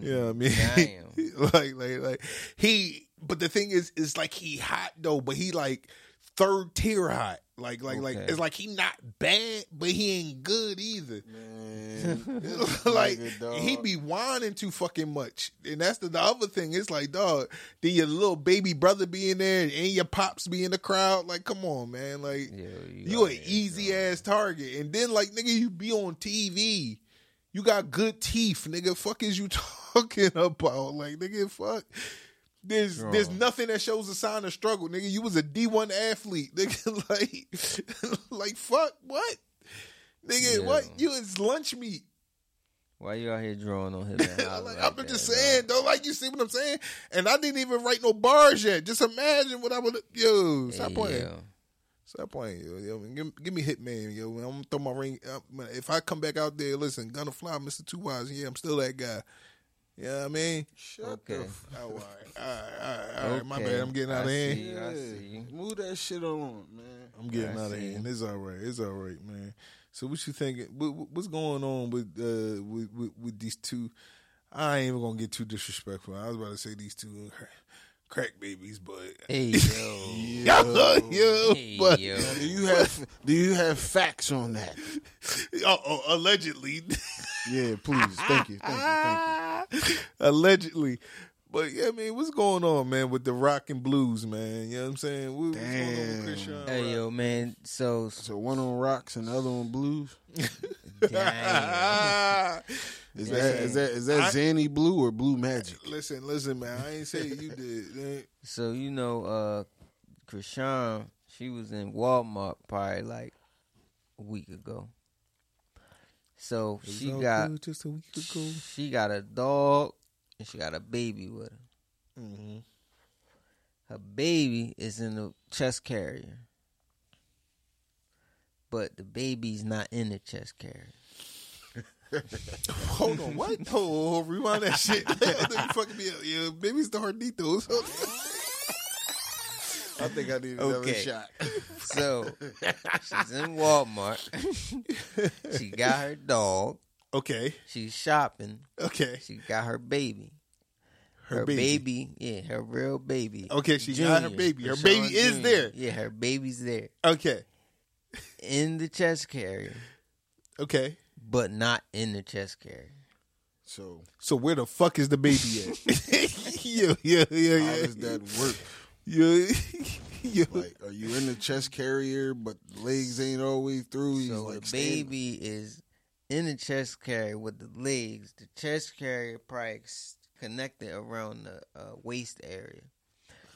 You know what I mean? Mm, damn. like, like, like he. But the thing is, is like he hot though, but he like third tier hot. Like, like, like it's like he not bad, but he ain't good either. Man, (laughs) like nigga, he be whining too fucking much, and that's the, the other thing. It's like, dog, then your little baby brother be in there, and your pops be in the crowd. Like, come on, man, like Yo, you out an easy bro. ass target, and then like nigga, you be on TV. You got good teeth, nigga. Fuck is you (laughs) talking about? Like, nigga, fuck. There's Bro. there's nothing that shows a sign of struggle, nigga. You was a D one athlete, (laughs) nigga. like, (laughs) like fuck what, nigga? Yeah. What you is lunch meat? Why you out here drawing on (laughs) Holla like, I'm just saying, though. Like you see what I'm saying? And I didn't even write no bars yet. Just imagine what I would. Yo, stop Hey, playing. yo. Stop playing, yo. yo give, give me Hitman, yo. I'm gonna throw my ring. If I come back out there, listen, gonna fly, Mister Two Wise. Yeah, I'm still that guy. You know what I mean? Shut Okay. the f- Oh, all right, all right, all right, all right. My bad. I'm getting out of I hand. see you, I see. Move that shit on, man. I'm getting I out of see. hand. It's all right. It's all right, man. So what you thinking? What, what- what's going on with, uh, with with with these two? I ain't even gonna get too disrespectful. I was about to say these two crack babies, but Hey (laughs) yo, yo, yo, hey but yo. Do you have Do you have facts on that? (laughs) oh, oh, allegedly, (laughs) Yeah, please. Thank you. Thank you. Thank you. (laughs) Allegedly. But yeah, I mean, what's going on, man, with the rock and blues, man? You know what I'm saying? What- What's going on with Damn. Chrisean Hey Rock? yo, man. So So one on rocks and the other on blues. (laughs) damn. Is that is that is that I- Zanny Blue or Blue Magic? Listen, listen, man. I ain't say you did. (laughs) man. So you know, uh, Chrisean, she was in Walmart probably like a week ago. So It she got good just a week ago. she got a dog and she got a baby with her. Mm-hmm. Her baby is in the chest carrier, but the baby's not in the chest carrier. (laughs) Hold on, what? Oh, oh, rewind that shit. you fucking me up. Yeah, baby's the Harditos. (laughs) I think I need another Okay. shot. (laughs) So she's in Walmart. (laughs) she got her dog. okay, She's shopping. okay. She got her baby. Her, baby. yeah, her real baby. Okay, she got her baby. Her Chrisean baby is Junior. there. Yeah, her baby's there Okay, in the chest carrier, okay. but not in the chest carrier. So So where the fuck is the baby at? (laughs) yeah, yeah, yeah, yeah. how does that work? Yeah, (laughs) yeah. Like, are you in the chest carrier, but the legs ain't always through? He's So like the standing- baby is in the chest carrier with the legs. The chest carrier probably connected around the uh, waist area.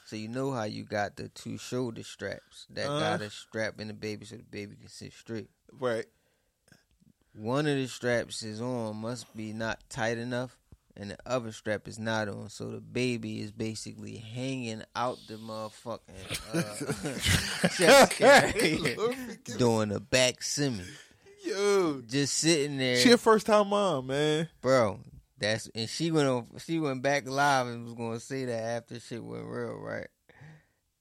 So you know how you got the two shoulder straps that Uh-huh. got a strap in the baby so the baby can sit straight. right. One of the straps is on must be not tight enough, and the other strap is not on. So the baby is basically hanging out the motherfucking uh, (laughs) chest doing a back semi, Yo, just sitting there. she a first time mom, man. bro. That's and she went on. She went back live and was gonna say that after shit went real, right?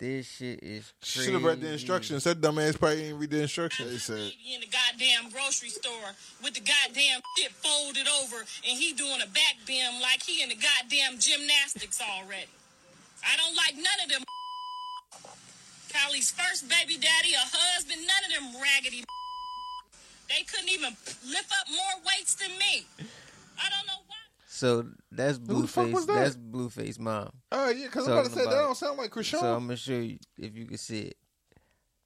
This shit is She crazy. should have read the instructions. That dumbass probably didn't read the They instructions. said, in the goddamn grocery store with the goddamn shit folded over and he doing a back bend like he in the goddamn gymnastics already. I don't like none of them. (laughs) Kylie's first baby daddy, a husband, none of them raggedy. (laughs) They couldn't even lift up more weights than me. I don't know why. So that's Who the fuck Blueface. that? That's Blueface mom. Oh yeah, because I'm about to say that don't sound like Chrisean. So I'm gonna show you if you can see it.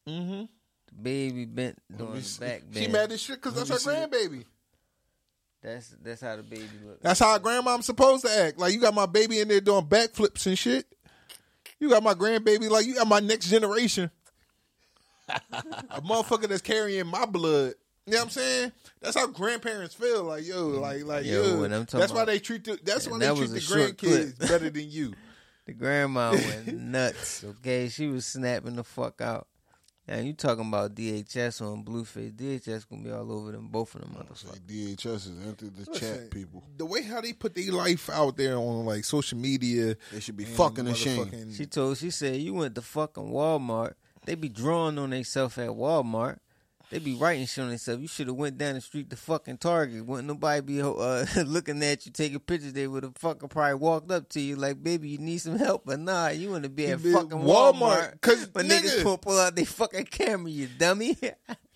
mm-hmm. The baby bent doing the see. back She bend. mad as shit because that's her it. grandbaby. That's that's how the baby looks. That's how a grandmom's supposed to act. Like you got my baby in there doing backflips and shit. You got my grandbaby like you got my next generation. (laughs) a motherfucker that's carrying my blood. You know what I'm saying? That's how grandparents feel. Like yo, mm. like like Yo, yo. and I'm talking that's why about- they treat the, that's why that they treat the grandkids better than you. (laughs) The grandma went (laughs) nuts. Okay, she was snapping the fuck out. And you talking about DHS on Blueface? DHS gonna be all over them, both of them motherfuckers. like DHS has entered the Listen, chat, people. The way how they put their life out there on like social media, They should be fucking ashamed. She told, she said, you went to fucking Walmart. They be drawing on themselves at Walmart. They be writing shit on themselves. You should have went down the street to fucking Target. Wouldn't nobody be uh, (laughs) looking at you taking pictures. They would have fucking probably walked up to you like, baby, you need some help. But nah, you want to be at be fucking Walmart, because nigga- niggas pull, pull out their fucking camera, you dummy. (laughs)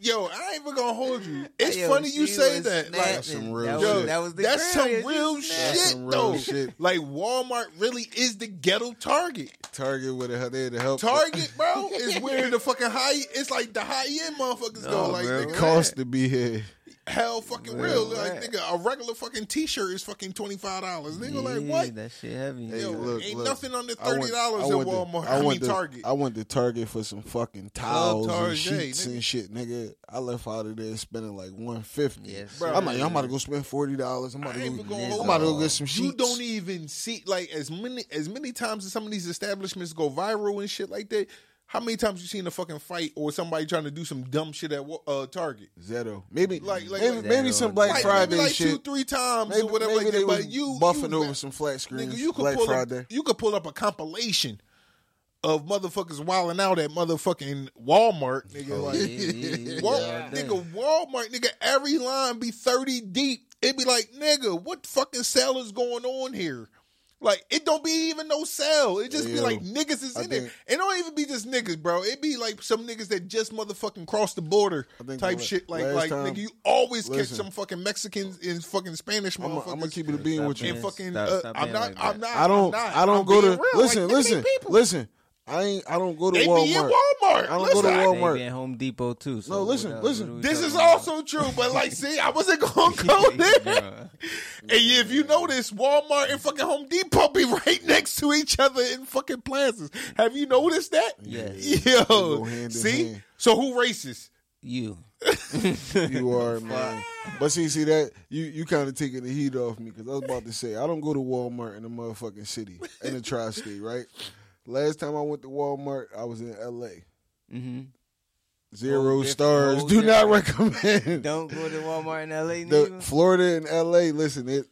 Yo, I ain't even gonna hold you. It's Yo, funny you say was that. Like, snapping. some real that Yo, was, that was the that's some real shit. That's some real though. shit. Like Walmart really is the ghetto Target. Target with it there to help. Target, bro, is (laughs) where the fucking high. It's like the high end motherfuckers go. Like bro. nigga, cost to be here. Hell fucking Real real. Like nigga, a regular fucking t shirt is fucking twenty five dollars. Nigga, like what? That shit heavy. Hey, Yo, look, ain't look. nothing under $30 at I went to- Walmart. I I mean, went to Target. I went to Target for some fucking towels and Target, sheets nigga. and shit, nigga. I left out of there spending like one fifty. Yes, Bro, I'm like, I'm about to go spend forty dollars. I'm about to ain't go. even. I'm about to go get some sheets. You don't even see like as many as many times as some of these establishments go viral and shit like that. How many times you seen a fucking fight or somebody trying to do some dumb shit at uh, Target? Zero. Maybe Like- like- maybe, maybe some Black like, Friday maybe like shit. two, three times maybe or whatever maybe like they that. But you buffing you, over some flat screens. Nigga, you could Black pull Friday. up. You could pull up a compilation of motherfuckers wilding out at motherfucking Walmart. Nigga, Oh, like yeah, yeah, yeah, nigga, Walmart, nigga, every line be thirty deep. It'd be like, nigga, what fucking sale is going on here? Like it don't be even no cell. It just be Yo, like niggas is I in there. think- It don't even be just niggas, bro. It be like some niggas that just motherfucking cross the border type the shit. Like like time- nigga, you always catch some fucking Mexicans and fucking Spanish I'm motherfuckers. gonna keep it a bean with you. and fucking. Stop- uh, stop I'm not. like I'm that. not. I don't. I'm not. I don't go to real. listen. Like, listen. Listen. I ain't. I don't go to They Walmart. be in Walmart. I don't Listen, go to Walmart. They be at Home Depot too. So No, listen, else- listen. what are we This is about? also true, but like, see, I wasn't gonna go (laughs) there. And if you notice, Walmart and fucking Home Depot be (laughs) right next to each other in fucking plazas. Have you noticed that? Yes. Yo, hand see? hand. So who racist? You. (laughs) You are man. But see, see that you you kind of taking the heat off me because I was about to say I don't go to Walmart in the motherfucking city in the tri-state, right? Last time I went to Walmart, I was in L.A. hmm Zero stars. whole Do not recommend. Don't go to Walmart in LA. the. Florida and L.A. Listen, it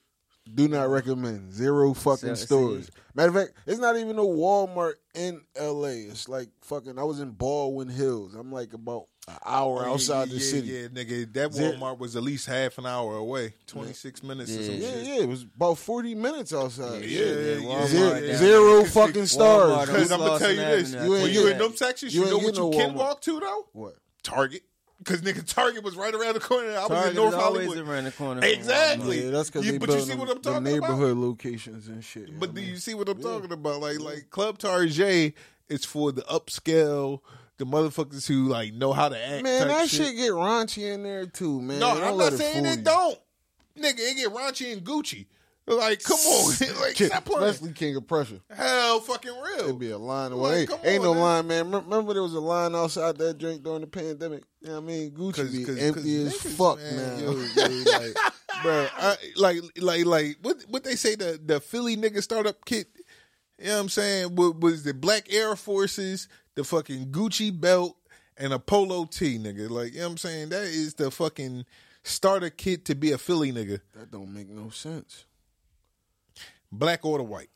do not recommend. Zero fucking So- stores. Matter of fact, it's not even a Walmart in L.A. It's like fucking. I was in Baldwin Hills. I'm like about an hour Oh, outside yeah, the city. Yeah, nigga, that Walmart was at least half an hour away, twenty six minutes or some Yeah. Yeah, shit. yeah, it was about forty minutes outside. Yeah, Yeah, yeah, Walmart Zero, down- fucking stars. Because I'm gonna tell you this: You when you get in them sections, You you, know what you can walk to though. What? Target, because nigga, Target was right around the corner. I was Target in North is always Hollywood. around the corner. Exactly. Yeah, that's because You- they but you see what I'm them talking about? neighborhood locations and shit. But do you see what I'm talking about? Like like Club Target is for the upscale, the motherfuckers who like know how to act. man, that shit. get raunchy in there too, man. No, I'm not saying it don't. Nigga, it get raunchy and Gucci. Like, come on, (laughs) like King- stop playing. Especially King of Prussia. Hell, fucking real. It'd be a line. Well, Like, ain't, ain't on, no man. line, man. Remember there was a line outside that drink during the pandemic. You know what I mean? Gucci be empty as niggas, fuck man, yo, yo, (laughs) like, bro, I, like, like, like, what, what they say the the Philly nigga startup kit. You know what I'm saying? Was, was the Black Air Forces, the fucking Gucci belt, and a polo tee, nigga. Like, you know what I'm saying? That is the fucking starter kit to be a Philly nigga, that don't make no sense. black or the white.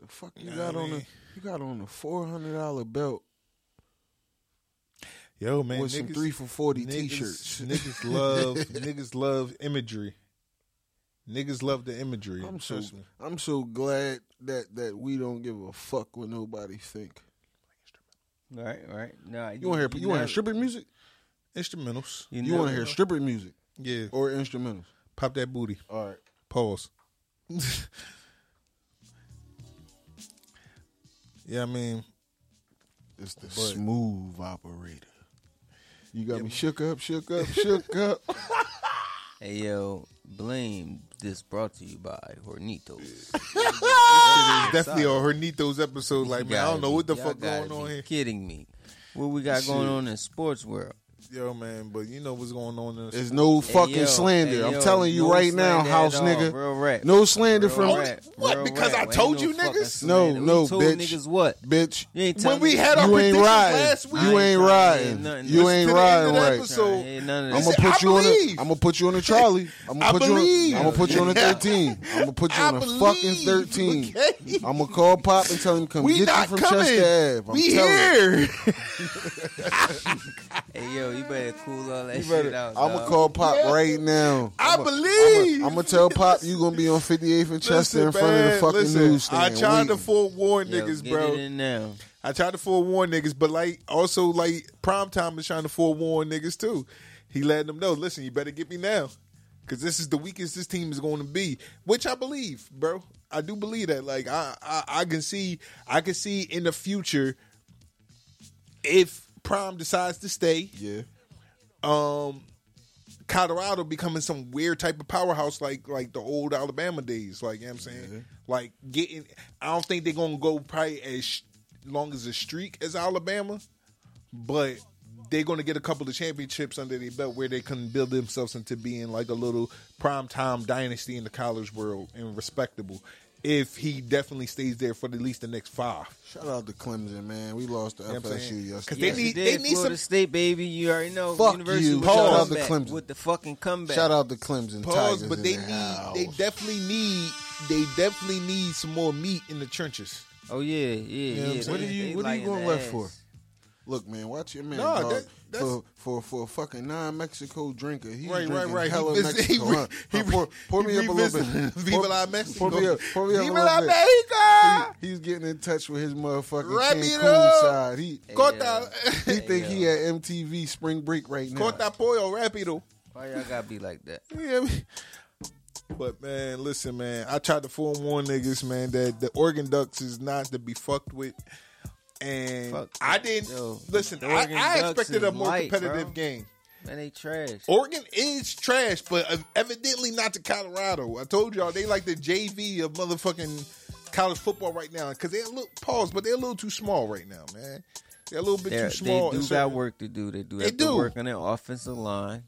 The fuck you Yeah, got on a you got on a four hundred dollar belt Yo, man, with some three for forty niggas, t-shirts. (laughs) Niggas love (laughs) niggas love imagery. Niggas love the imagery. I'm so. I'm so glad that that we don't give a fuck what nobody think. Right, right. Nah, You want to hear you want to hear stripper music? Instrumentals. You, You want to hear stripper music Yeah. or instrumentals? Pop that booty. All right. Pause. (laughs) yeah, I mean, It's the smooth operator. You got me shook up, shook up, shook up. (laughs) Hey yo, blame. This brought to you by Hornitos. (laughs) it's definitely a Hornitos episode. Like, man, I don't know what the fuck going on here. Kidding me? What we got going on in sports world? Yo, man, but you know what's going on in There's no fucking yo, slander. hey, I'm yo, telling you no right now, slander house at all. nigga. Real rap. No slander Real from rap. What, Real because rap. I Ain't told no you fucking niggas? No, slander. no, we told bitch. niggas what? bitch. You ain't When we me- had our You ain't predictions riding. last week. I You ain't trying to hear riding. nothing. You Listen ain't to the end riding the right. episode. Trying to hear none of I'm this. gonna Listen, (laughs) put I you on. A, believe. I'm gonna put you on a trolley. I'm I gonna put you. On, believe. I'm gonna put you on a 13. I'm gonna put you I on a fucking believe, 13. okay? I'm gonna call Pop and tell him come We get you not from coming. Chester Ave. I'm we telling you. here. Hey yo, you better cool all that You shit better, out. I'm gonna dog. call Pop right now. I I'ma- believe. I'm gonna tell Pop you gonna be on 58th and Chester in front of the fucking listen, newsstand. I tried to waiting. forewarn Yo, niggas, get bro. It in now. I tried to forewarn niggas, but like also like prime time is trying to forewarn niggas too. He letting them know, listen, you better get me now. Cause this is the weakest this team is going to be, which I believe, bro. I do believe that. Like I, I, I can see, I can see in the future if Prime decides to stay, Yeah. um, Colorado becoming some weird type of powerhouse like like the old Alabama days. Like you know what I'm saying, like getting. I don't think they're gonna go probably as sh- long as a streak as Alabama, but they're gonna get a couple of championships under their belt where they can build themselves into being like a little prime time dynasty in the college world and respectable. If he definitely stays there for at least the next five. Shout out to Clemson, man. We lost to know FSU saying? 'Cause yesterday. they Yes, need- they need Florida some- State, baby. You already know. Fuck University you. with Shout out to Clemson. with the fucking comeback. Shout out to Clemson Pause, Tigers. but they the need, house. they definitely need, they definitely need some more meat in the trenches. Oh yeah, yeah, what yeah. I'm they- What are you- what are you going left ass. for? Look, man, watch your man. Nah, dog. that- that's- for, for for a fucking non-Mexico drinker. He's Right, right, drinking right. He Hella visit- Mexico. (laughs) he huh? he Huh, pour, pour he me up a little bit. Viva la Mexico. Pour me up. Pour me up a little la bit. Mexico. He- he's getting in touch with his motherfucking Rapido. Cancun side. He Corta, he think he at MTV Spring Break right now. corta pollo rápido. Why y'all gotta be like that? (laughs) Yeah, but man, listen, man. I tried to forewarn niggas, man, that the Oregon Ducks is not to be fucked with. And Fuck I didn't Yo, listen. I, I expected a more light, competitive bro. game. Man, they trash. Oregon is trash, but uh, evidently not to Colorado. I told y'all they like the JV of motherfucking college football right now because they're a little pause, but they're a little too small right now, man. They're a little bit They're, too small. they do got work to do. They do They have do. to work on their offensive line.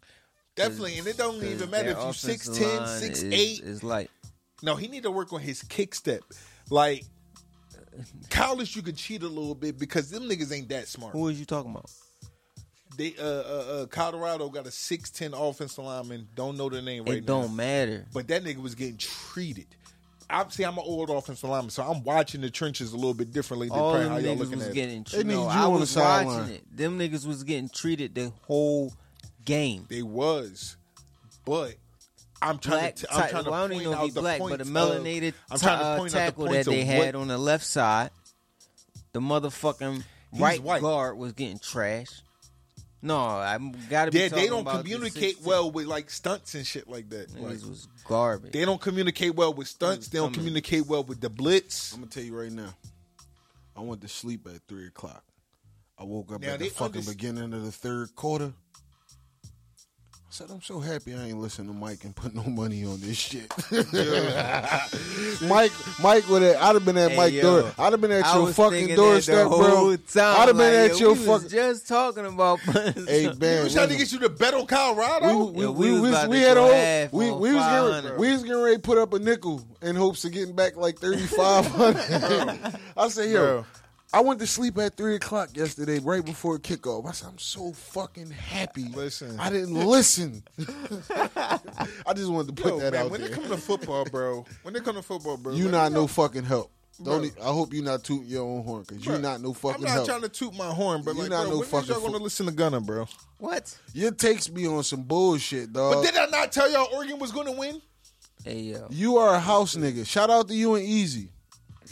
Definitely, and it don't even matter if you offensive 6'10", line 6'8". is, is like No, he need to work on his kick step. Like college, you could cheat a little bit because them niggas ain't that smart. who is you talking about? They uh, uh, uh Colorado got a six ten offensive lineman. Don't know the name right it now. don't matter. But that nigga was getting treated. Obviously, I'm an old offensive lineman, so I'm watching the trenches a little bit differently than All probably them how y'all niggas looking was at getting They treated. need No, you I was sideline. watching it. Them niggas was getting treated the whole game. They was, but I'm trying Black, to. T- I'm ta- trying to well, I don't point even know if he the black, but a points of- melanated I'm trying to uh, point out the tackle that they had what- on the left side. The motherfucking He's right white. guard was getting trashed. No, I gotta be. They, they don't about the communicate 16. well with like stunts and shit like that. Niggas Like, was garbage. they don't communicate well with stunts. They don't communicate well with the blitz. I'm gonna tell you right now. I went to sleep at three o'clock. I woke up Now, at the fucking underst- beginning of the third quarter. I said, I'm so happy I ain't listen to Mike and put no money on this shit. (laughs) Mike, Mike would have. I'd have been at Hey, Mike yo. door. I'd have been at I your fucking doorstep, bro. time. I'd have been like, at yo, your we fucking. just talking about. Hey, (laughs) We was trying to get you to bet on Colorado. we, Yeah, we, we we, was was, we had a half whole, we, we was getting we was getting ready to put up a nickel in hopes of getting back like thirty five hundred. (laughs) I said, yo, Bro. I went to sleep at three o'clock yesterday, right before kickoff. I said, I'm so fucking happy. Listen. I didn't listen. (laughs) I just wanted to put Yo, that man, out when there. it come to football, bro. When it come to football, bro. You let not no know. fucking help. Don't. Bro. e- I hope you not tooting your own horn because you Bro, not no fucking help. I'm not help. trying to toot my horn, but You like, not bro, no when is fucking y'all gonna fo- listen to Gunner, bro? what? Your takes me on some bullshit, dog. But did I not tell y'all Oregon was gonna win? Hey yo, You are a house nigga. Shout out to you and Easy.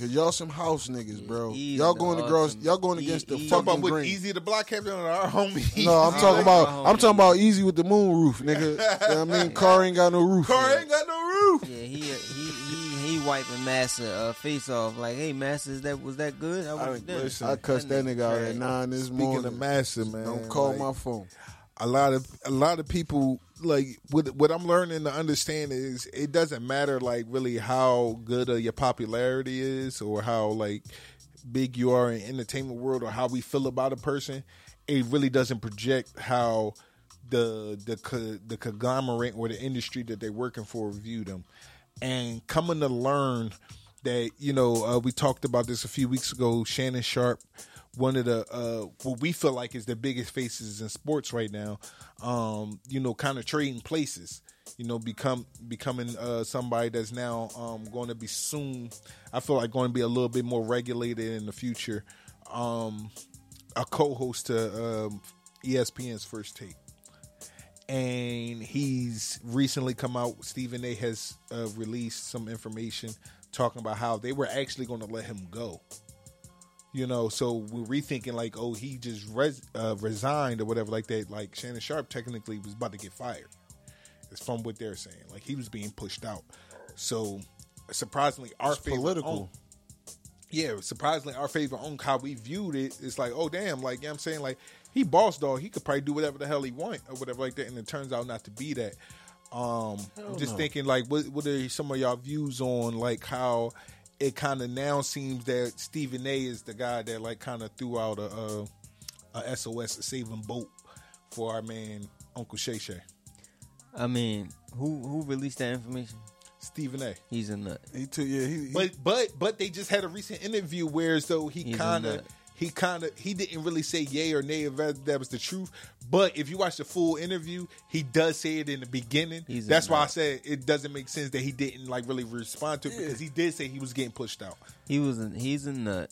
Cause y'all some house niggas, bro. Easy y'all going to girls. awesome. Y'all going against the Easy. Talking fucking about with green. Easy the block captain or our homie. (laughs) No, I'm (laughs) talking like about. I'm talking about Easy with the moon roof, nigga. You know what I mean, (laughs) car ain't got no roof. Car ain't got no roof. yeah, he he he he wiping Massa uh, face off like, hey Massa, is that was that good? How I- was you doing? listen, I cussed that nigga out at nine this Speaking morning. of massa, man, Don't call like, my phone. a lot of a lot of people like what what I'm learning to understand is it doesn't matter like really how good your popularity is or how like big you are in entertainment world or how we feel about a person. It really doesn't project how the the the conglomerate or the industry that they're working for view them. And coming to learn that you know uh, we talked about this a few weeks ago. Shannon Sharpe, one of the uh, what we feel like is the biggest faces in sports right now. Um, you know, kind of trading places. You know, become becoming uh, somebody that's now um, going to be soon. I feel like going to be a little bit more regulated in the future. Um, a co-host to um, ESPN's First Take and he's recently come out. Stephen A. has uh, released some information talking about how they were actually going to let him go. You know, so we're rethinking like, oh, he just res- uh, resigned or whatever like that. Like Shannon Sharpe technically was about to get fired. It's from what they're saying. Like he was being pushed out. So surprisingly, our It's favorite political. own- yeah, surprisingly, our favorite on how we viewed it, it's like, oh damn, like you know I'm saying, like he boss dog, he could probably do whatever the hell he want or whatever like that, and it turns out not to be that. Um, I'm just thinking, like, what what are some of y'all views on like how it kind of now seems that Stephen A. is the guy that like kind of threw out a, a, a SOS, a saving boat for our man Uncle Shay Shay, I mean, who who released that information? Stephen A. He's a nut. He took yeah. He, he But but but they just had a recent interview where so he kind of nut. He kind of he didn't really say yay or nay if that, was the truth. But if you watch the full interview, he does say it in the beginning. He's That's why I said it doesn't make sense that he didn't like really respond to it because he did say he was getting pushed out. He was a, he's a nut.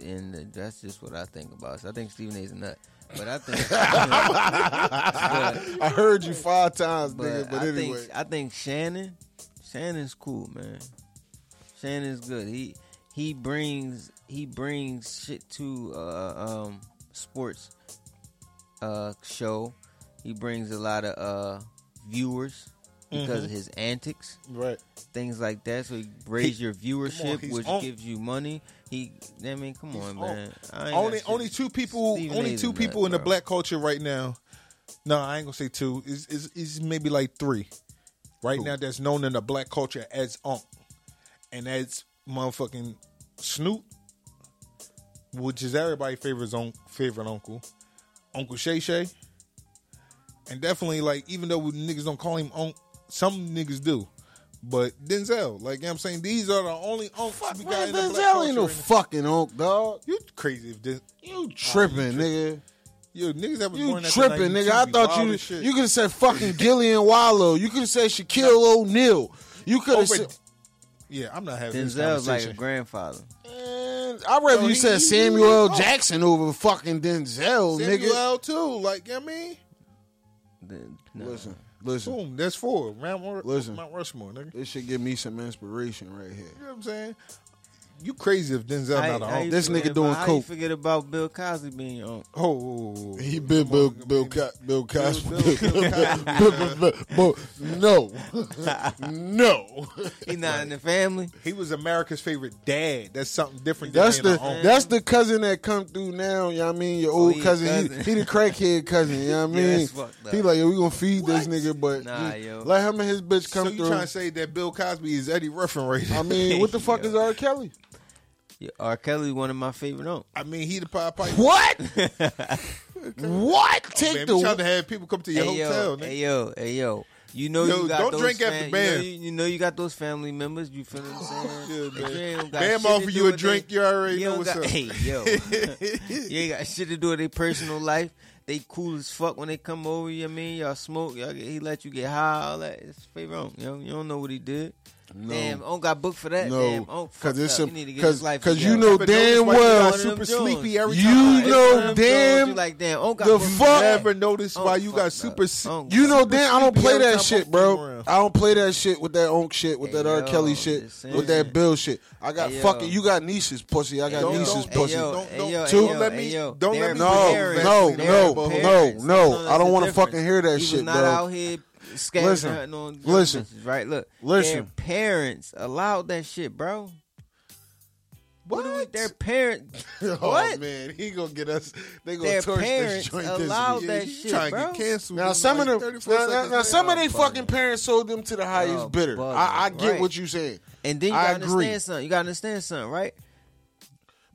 and that's just what I think about. So I think Stephen A's a nut, but I think, but, (laughs) I heard you five times, but nigga. But I anyway, think I think Shannon, Shannon's cool, man. Shannon's good. He he brings he brings shit to uh um sports uh show. He brings a lot of uh viewers because of his antics, Right. things like that. So he raise your viewership, he's which on- gives you money. He, I mean, come on, on. man. Only only two people only two people in the black culture right now. No, I ain't gonna say two. Is is is maybe like three. Right now that's known in the black culture as Unc. And that's motherfucking Snoop, which is everybody's favorite un- favorite uncle. Uncle Shay Shay. And definitely like even though niggas don't call him Unc, some niggas do. But Denzel, like you know what I'm saying, these are the only unks we got man, in the black Denzel culture. ain't no right fucking onk, dog. You crazy if this You oh, tripping, nigga. Yo, niggas that was You born after tripping, nigga. I thought you shit. you could have said fucking Gillie and Wallo. You could have said Shaquille O'Neal. You could have Over- oh, said. Yeah, I'm not having this Denzel's like a grandfather. Man, I'd rather Yo, you he- said he Samuel really L. is. Jackson over fucking Denzel, Samuel nigga. L. too. Like, you know what I mean? The- no. Listen, listen. Boom, that's four. Mount, Ru- Listen. Mount Rushmore, nigga. This should give me some inspiration right here. You know what I'm saying? You crazy if Denzel How- not a how you home. This nigga doing about- how coke. You forget about Bill Cosby being your uncle. Oh, oh, oh, oh, oh. He been Bill Bill Co- (laughs) Bill Cosby. Bill- But no, (laughs) no. He not in the family. He was America's favorite dad. That's something different That's being the that's the cousin that come through now. You know what I mean? Your oh, old he a cousin. He, he the crackhead cousin. You know what I (laughs) mean? that's fucked up. he like, yo, we gonna feed this nigga, but Nah, just yo. let him and his bitch come So you through. trying to say that Bill Cosby is Eddie Ruffin right now? I mean, what the fuck is R. Kelly? Yeah, R. Kelly, one of my favorite uncles. I mean, he the Pied Piper. What? (laughs) what? Oh, Take Man, the we trying to have people come to your hey, hotel. yo, nigga. hey yo, hey yo. You know Yo, you got don't those drink after fam- Bam. You know you, you know you got those family members. You feel what I'm saying? (laughs) Yeah, If man. you ain't got Bam shit offer you a drink, they- you already know don't what's got, up. Hey yo, (laughs) you ain't got shit to do with their personal life. They cool as fuck when they come over. You know what I mean y'all smoke. Y'all get, he let you get high. All that. It's favorite uncle. You, know, you don't know what he did. No. Damn, Unc got booked for that. No, Damn, Unc fucked it's up. a- You need to get cause- cause you know But damn well- got One of them super sleepy every You time. It's know one of them damn You like damn? Unc got the fuck- that. Never noticed why you got super. up. You know, damn, I don't play that shit, bro. I don't play that shit with that onk shit, with Hey, that R. Kelly shit, with that Bill shit. I got Hey, fucking. You got nieces, pussy. I got Don't- nieces, don't- pussy. Hey, yo, Don't- don't- yo, Two, hey, let me- don't let me No, no, no, no, no. I don't wanna fucking hear that He shit, was not dog. out here scavenging Listen, hunting on listen, bitches, right? Look, listen. their parents allowed that shit, bro. What? What? their parents? (laughs) Oh What? man, he gonna get us. They gonna Their torch this parents joint allowed this that week. Shit, trying bro. to get canceled? Now some like of them, now, now, seconds now some of they Oh, fucking parents sold them to the highest Oh, bidder. bugging, I, I get right. what you saying, And then you I gotta agree. understand something. You gotta understand something, right?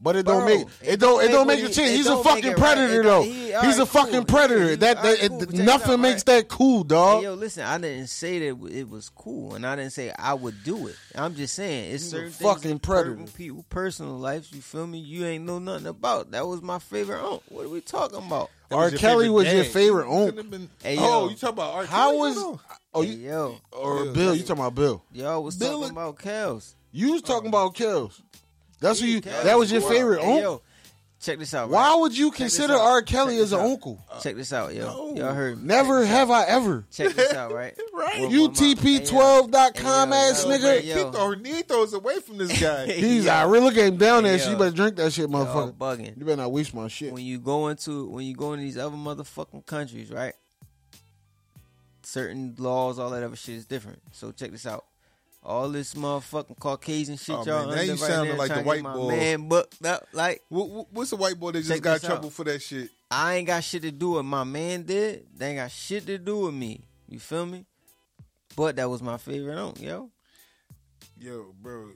But it don't Bro, make it don't it don't make what it change. He's a fucking it right. predator though. he- He's alright, a fucking cool. predator. Yeah, that alright, that cool. it, nothing out, makes right. that cool, dog. Hey, yo, listen, I didn't say that it was cool, and I didn't say I would do it. I'm just saying it's He's a certain fucking things predator. people personal lives. You feel me? You ain't know nothing about. That was my favorite. Aunt. What are we talking about? R. Kelly was your favorite You couldn't uncle. Hey, oh, yo. you talking about R. How Kelly, was though? oh Hey, you yo, or Bill? You talking about Bill? y'all was Bill- talking about Kels. You was talking oh. about Kells. That's who you. That was your favorite Hey, uncle. yo, check this out. Why right? would you this consider out. R. Kelly Check as this an out. uncle? Uh, check this out, yo. No. Y'all heard me. Never have I ever. (laughs) Check this out, right? (laughs) Right. What- what my- UTP12.com Hey, yo, ass yo, nigga. man, He, yo. throw, he throws away from this guy. (laughs) He's Yo. I really look at him down there. Hey, so yo. you better drink that shit, Y'all motherfucker. bugging. You better not waste my shit. when you go into when you go into these other motherfucking countries, right? Certain laws, all that other shit is different. So check this out. All this motherfucking Caucasian shit Oh, y'all man, now you right sounding like the white boy. Man booked up. Like What, what- what's the white boy that just got trouble out. for that shit? I ain't got shit to do with my man did. They ain't got shit to do with me. You feel me? But that was my favorite on, yo. Yo, bro.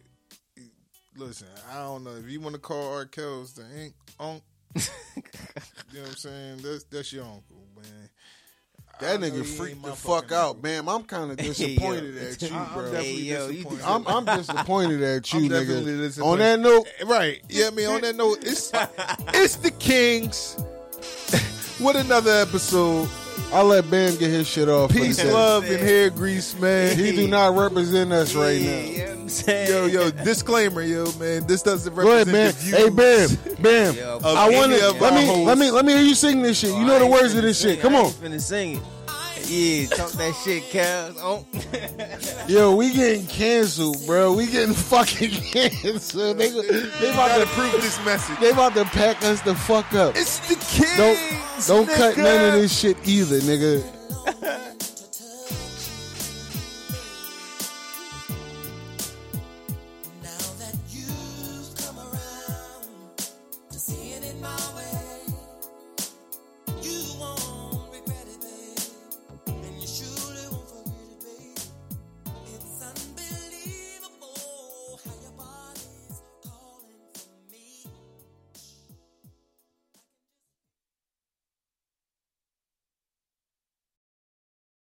Listen, I don't know if you want to call R. Kells the ink unc. (laughs) you know what I'm saying? That's that's your uncle, man. That nigga freaked the fuck out, man. I'm kind of Hey, yo. disappointed at you, I- I'm bro. definitely Hey, yo, you- disappointed. I'm I'm (laughs) disappointed at you, I'm definitely nigga. disappointed. On that note, eh, Right. Yeah, I mean, on that note, it's (laughs) it's the Kings. (laughs) What another episode. I'll let Bam get his shit off. for Peace, love, and hair grease, man. He do not represent us right now. Yeah, I'm saying. Yo, yo, disclaimer, yo, man. This doesn't Go ahead, represent man. the views. Hey, Bam, Bam. Yo, I any want to of let our me hosts. let me let me hear you sing this shit. You oh, know the words of this shit. Come on, Finna sing it. Yeah, talk that shit, Kels. Oh. (laughs) yo, we getting canceled, bro. We getting (laughs) fucking canceled. They they about Gotta prove this message. they about to pack us the fuck up. It's the kids. Don't don't cut none of this shit either, nigga. (laughs)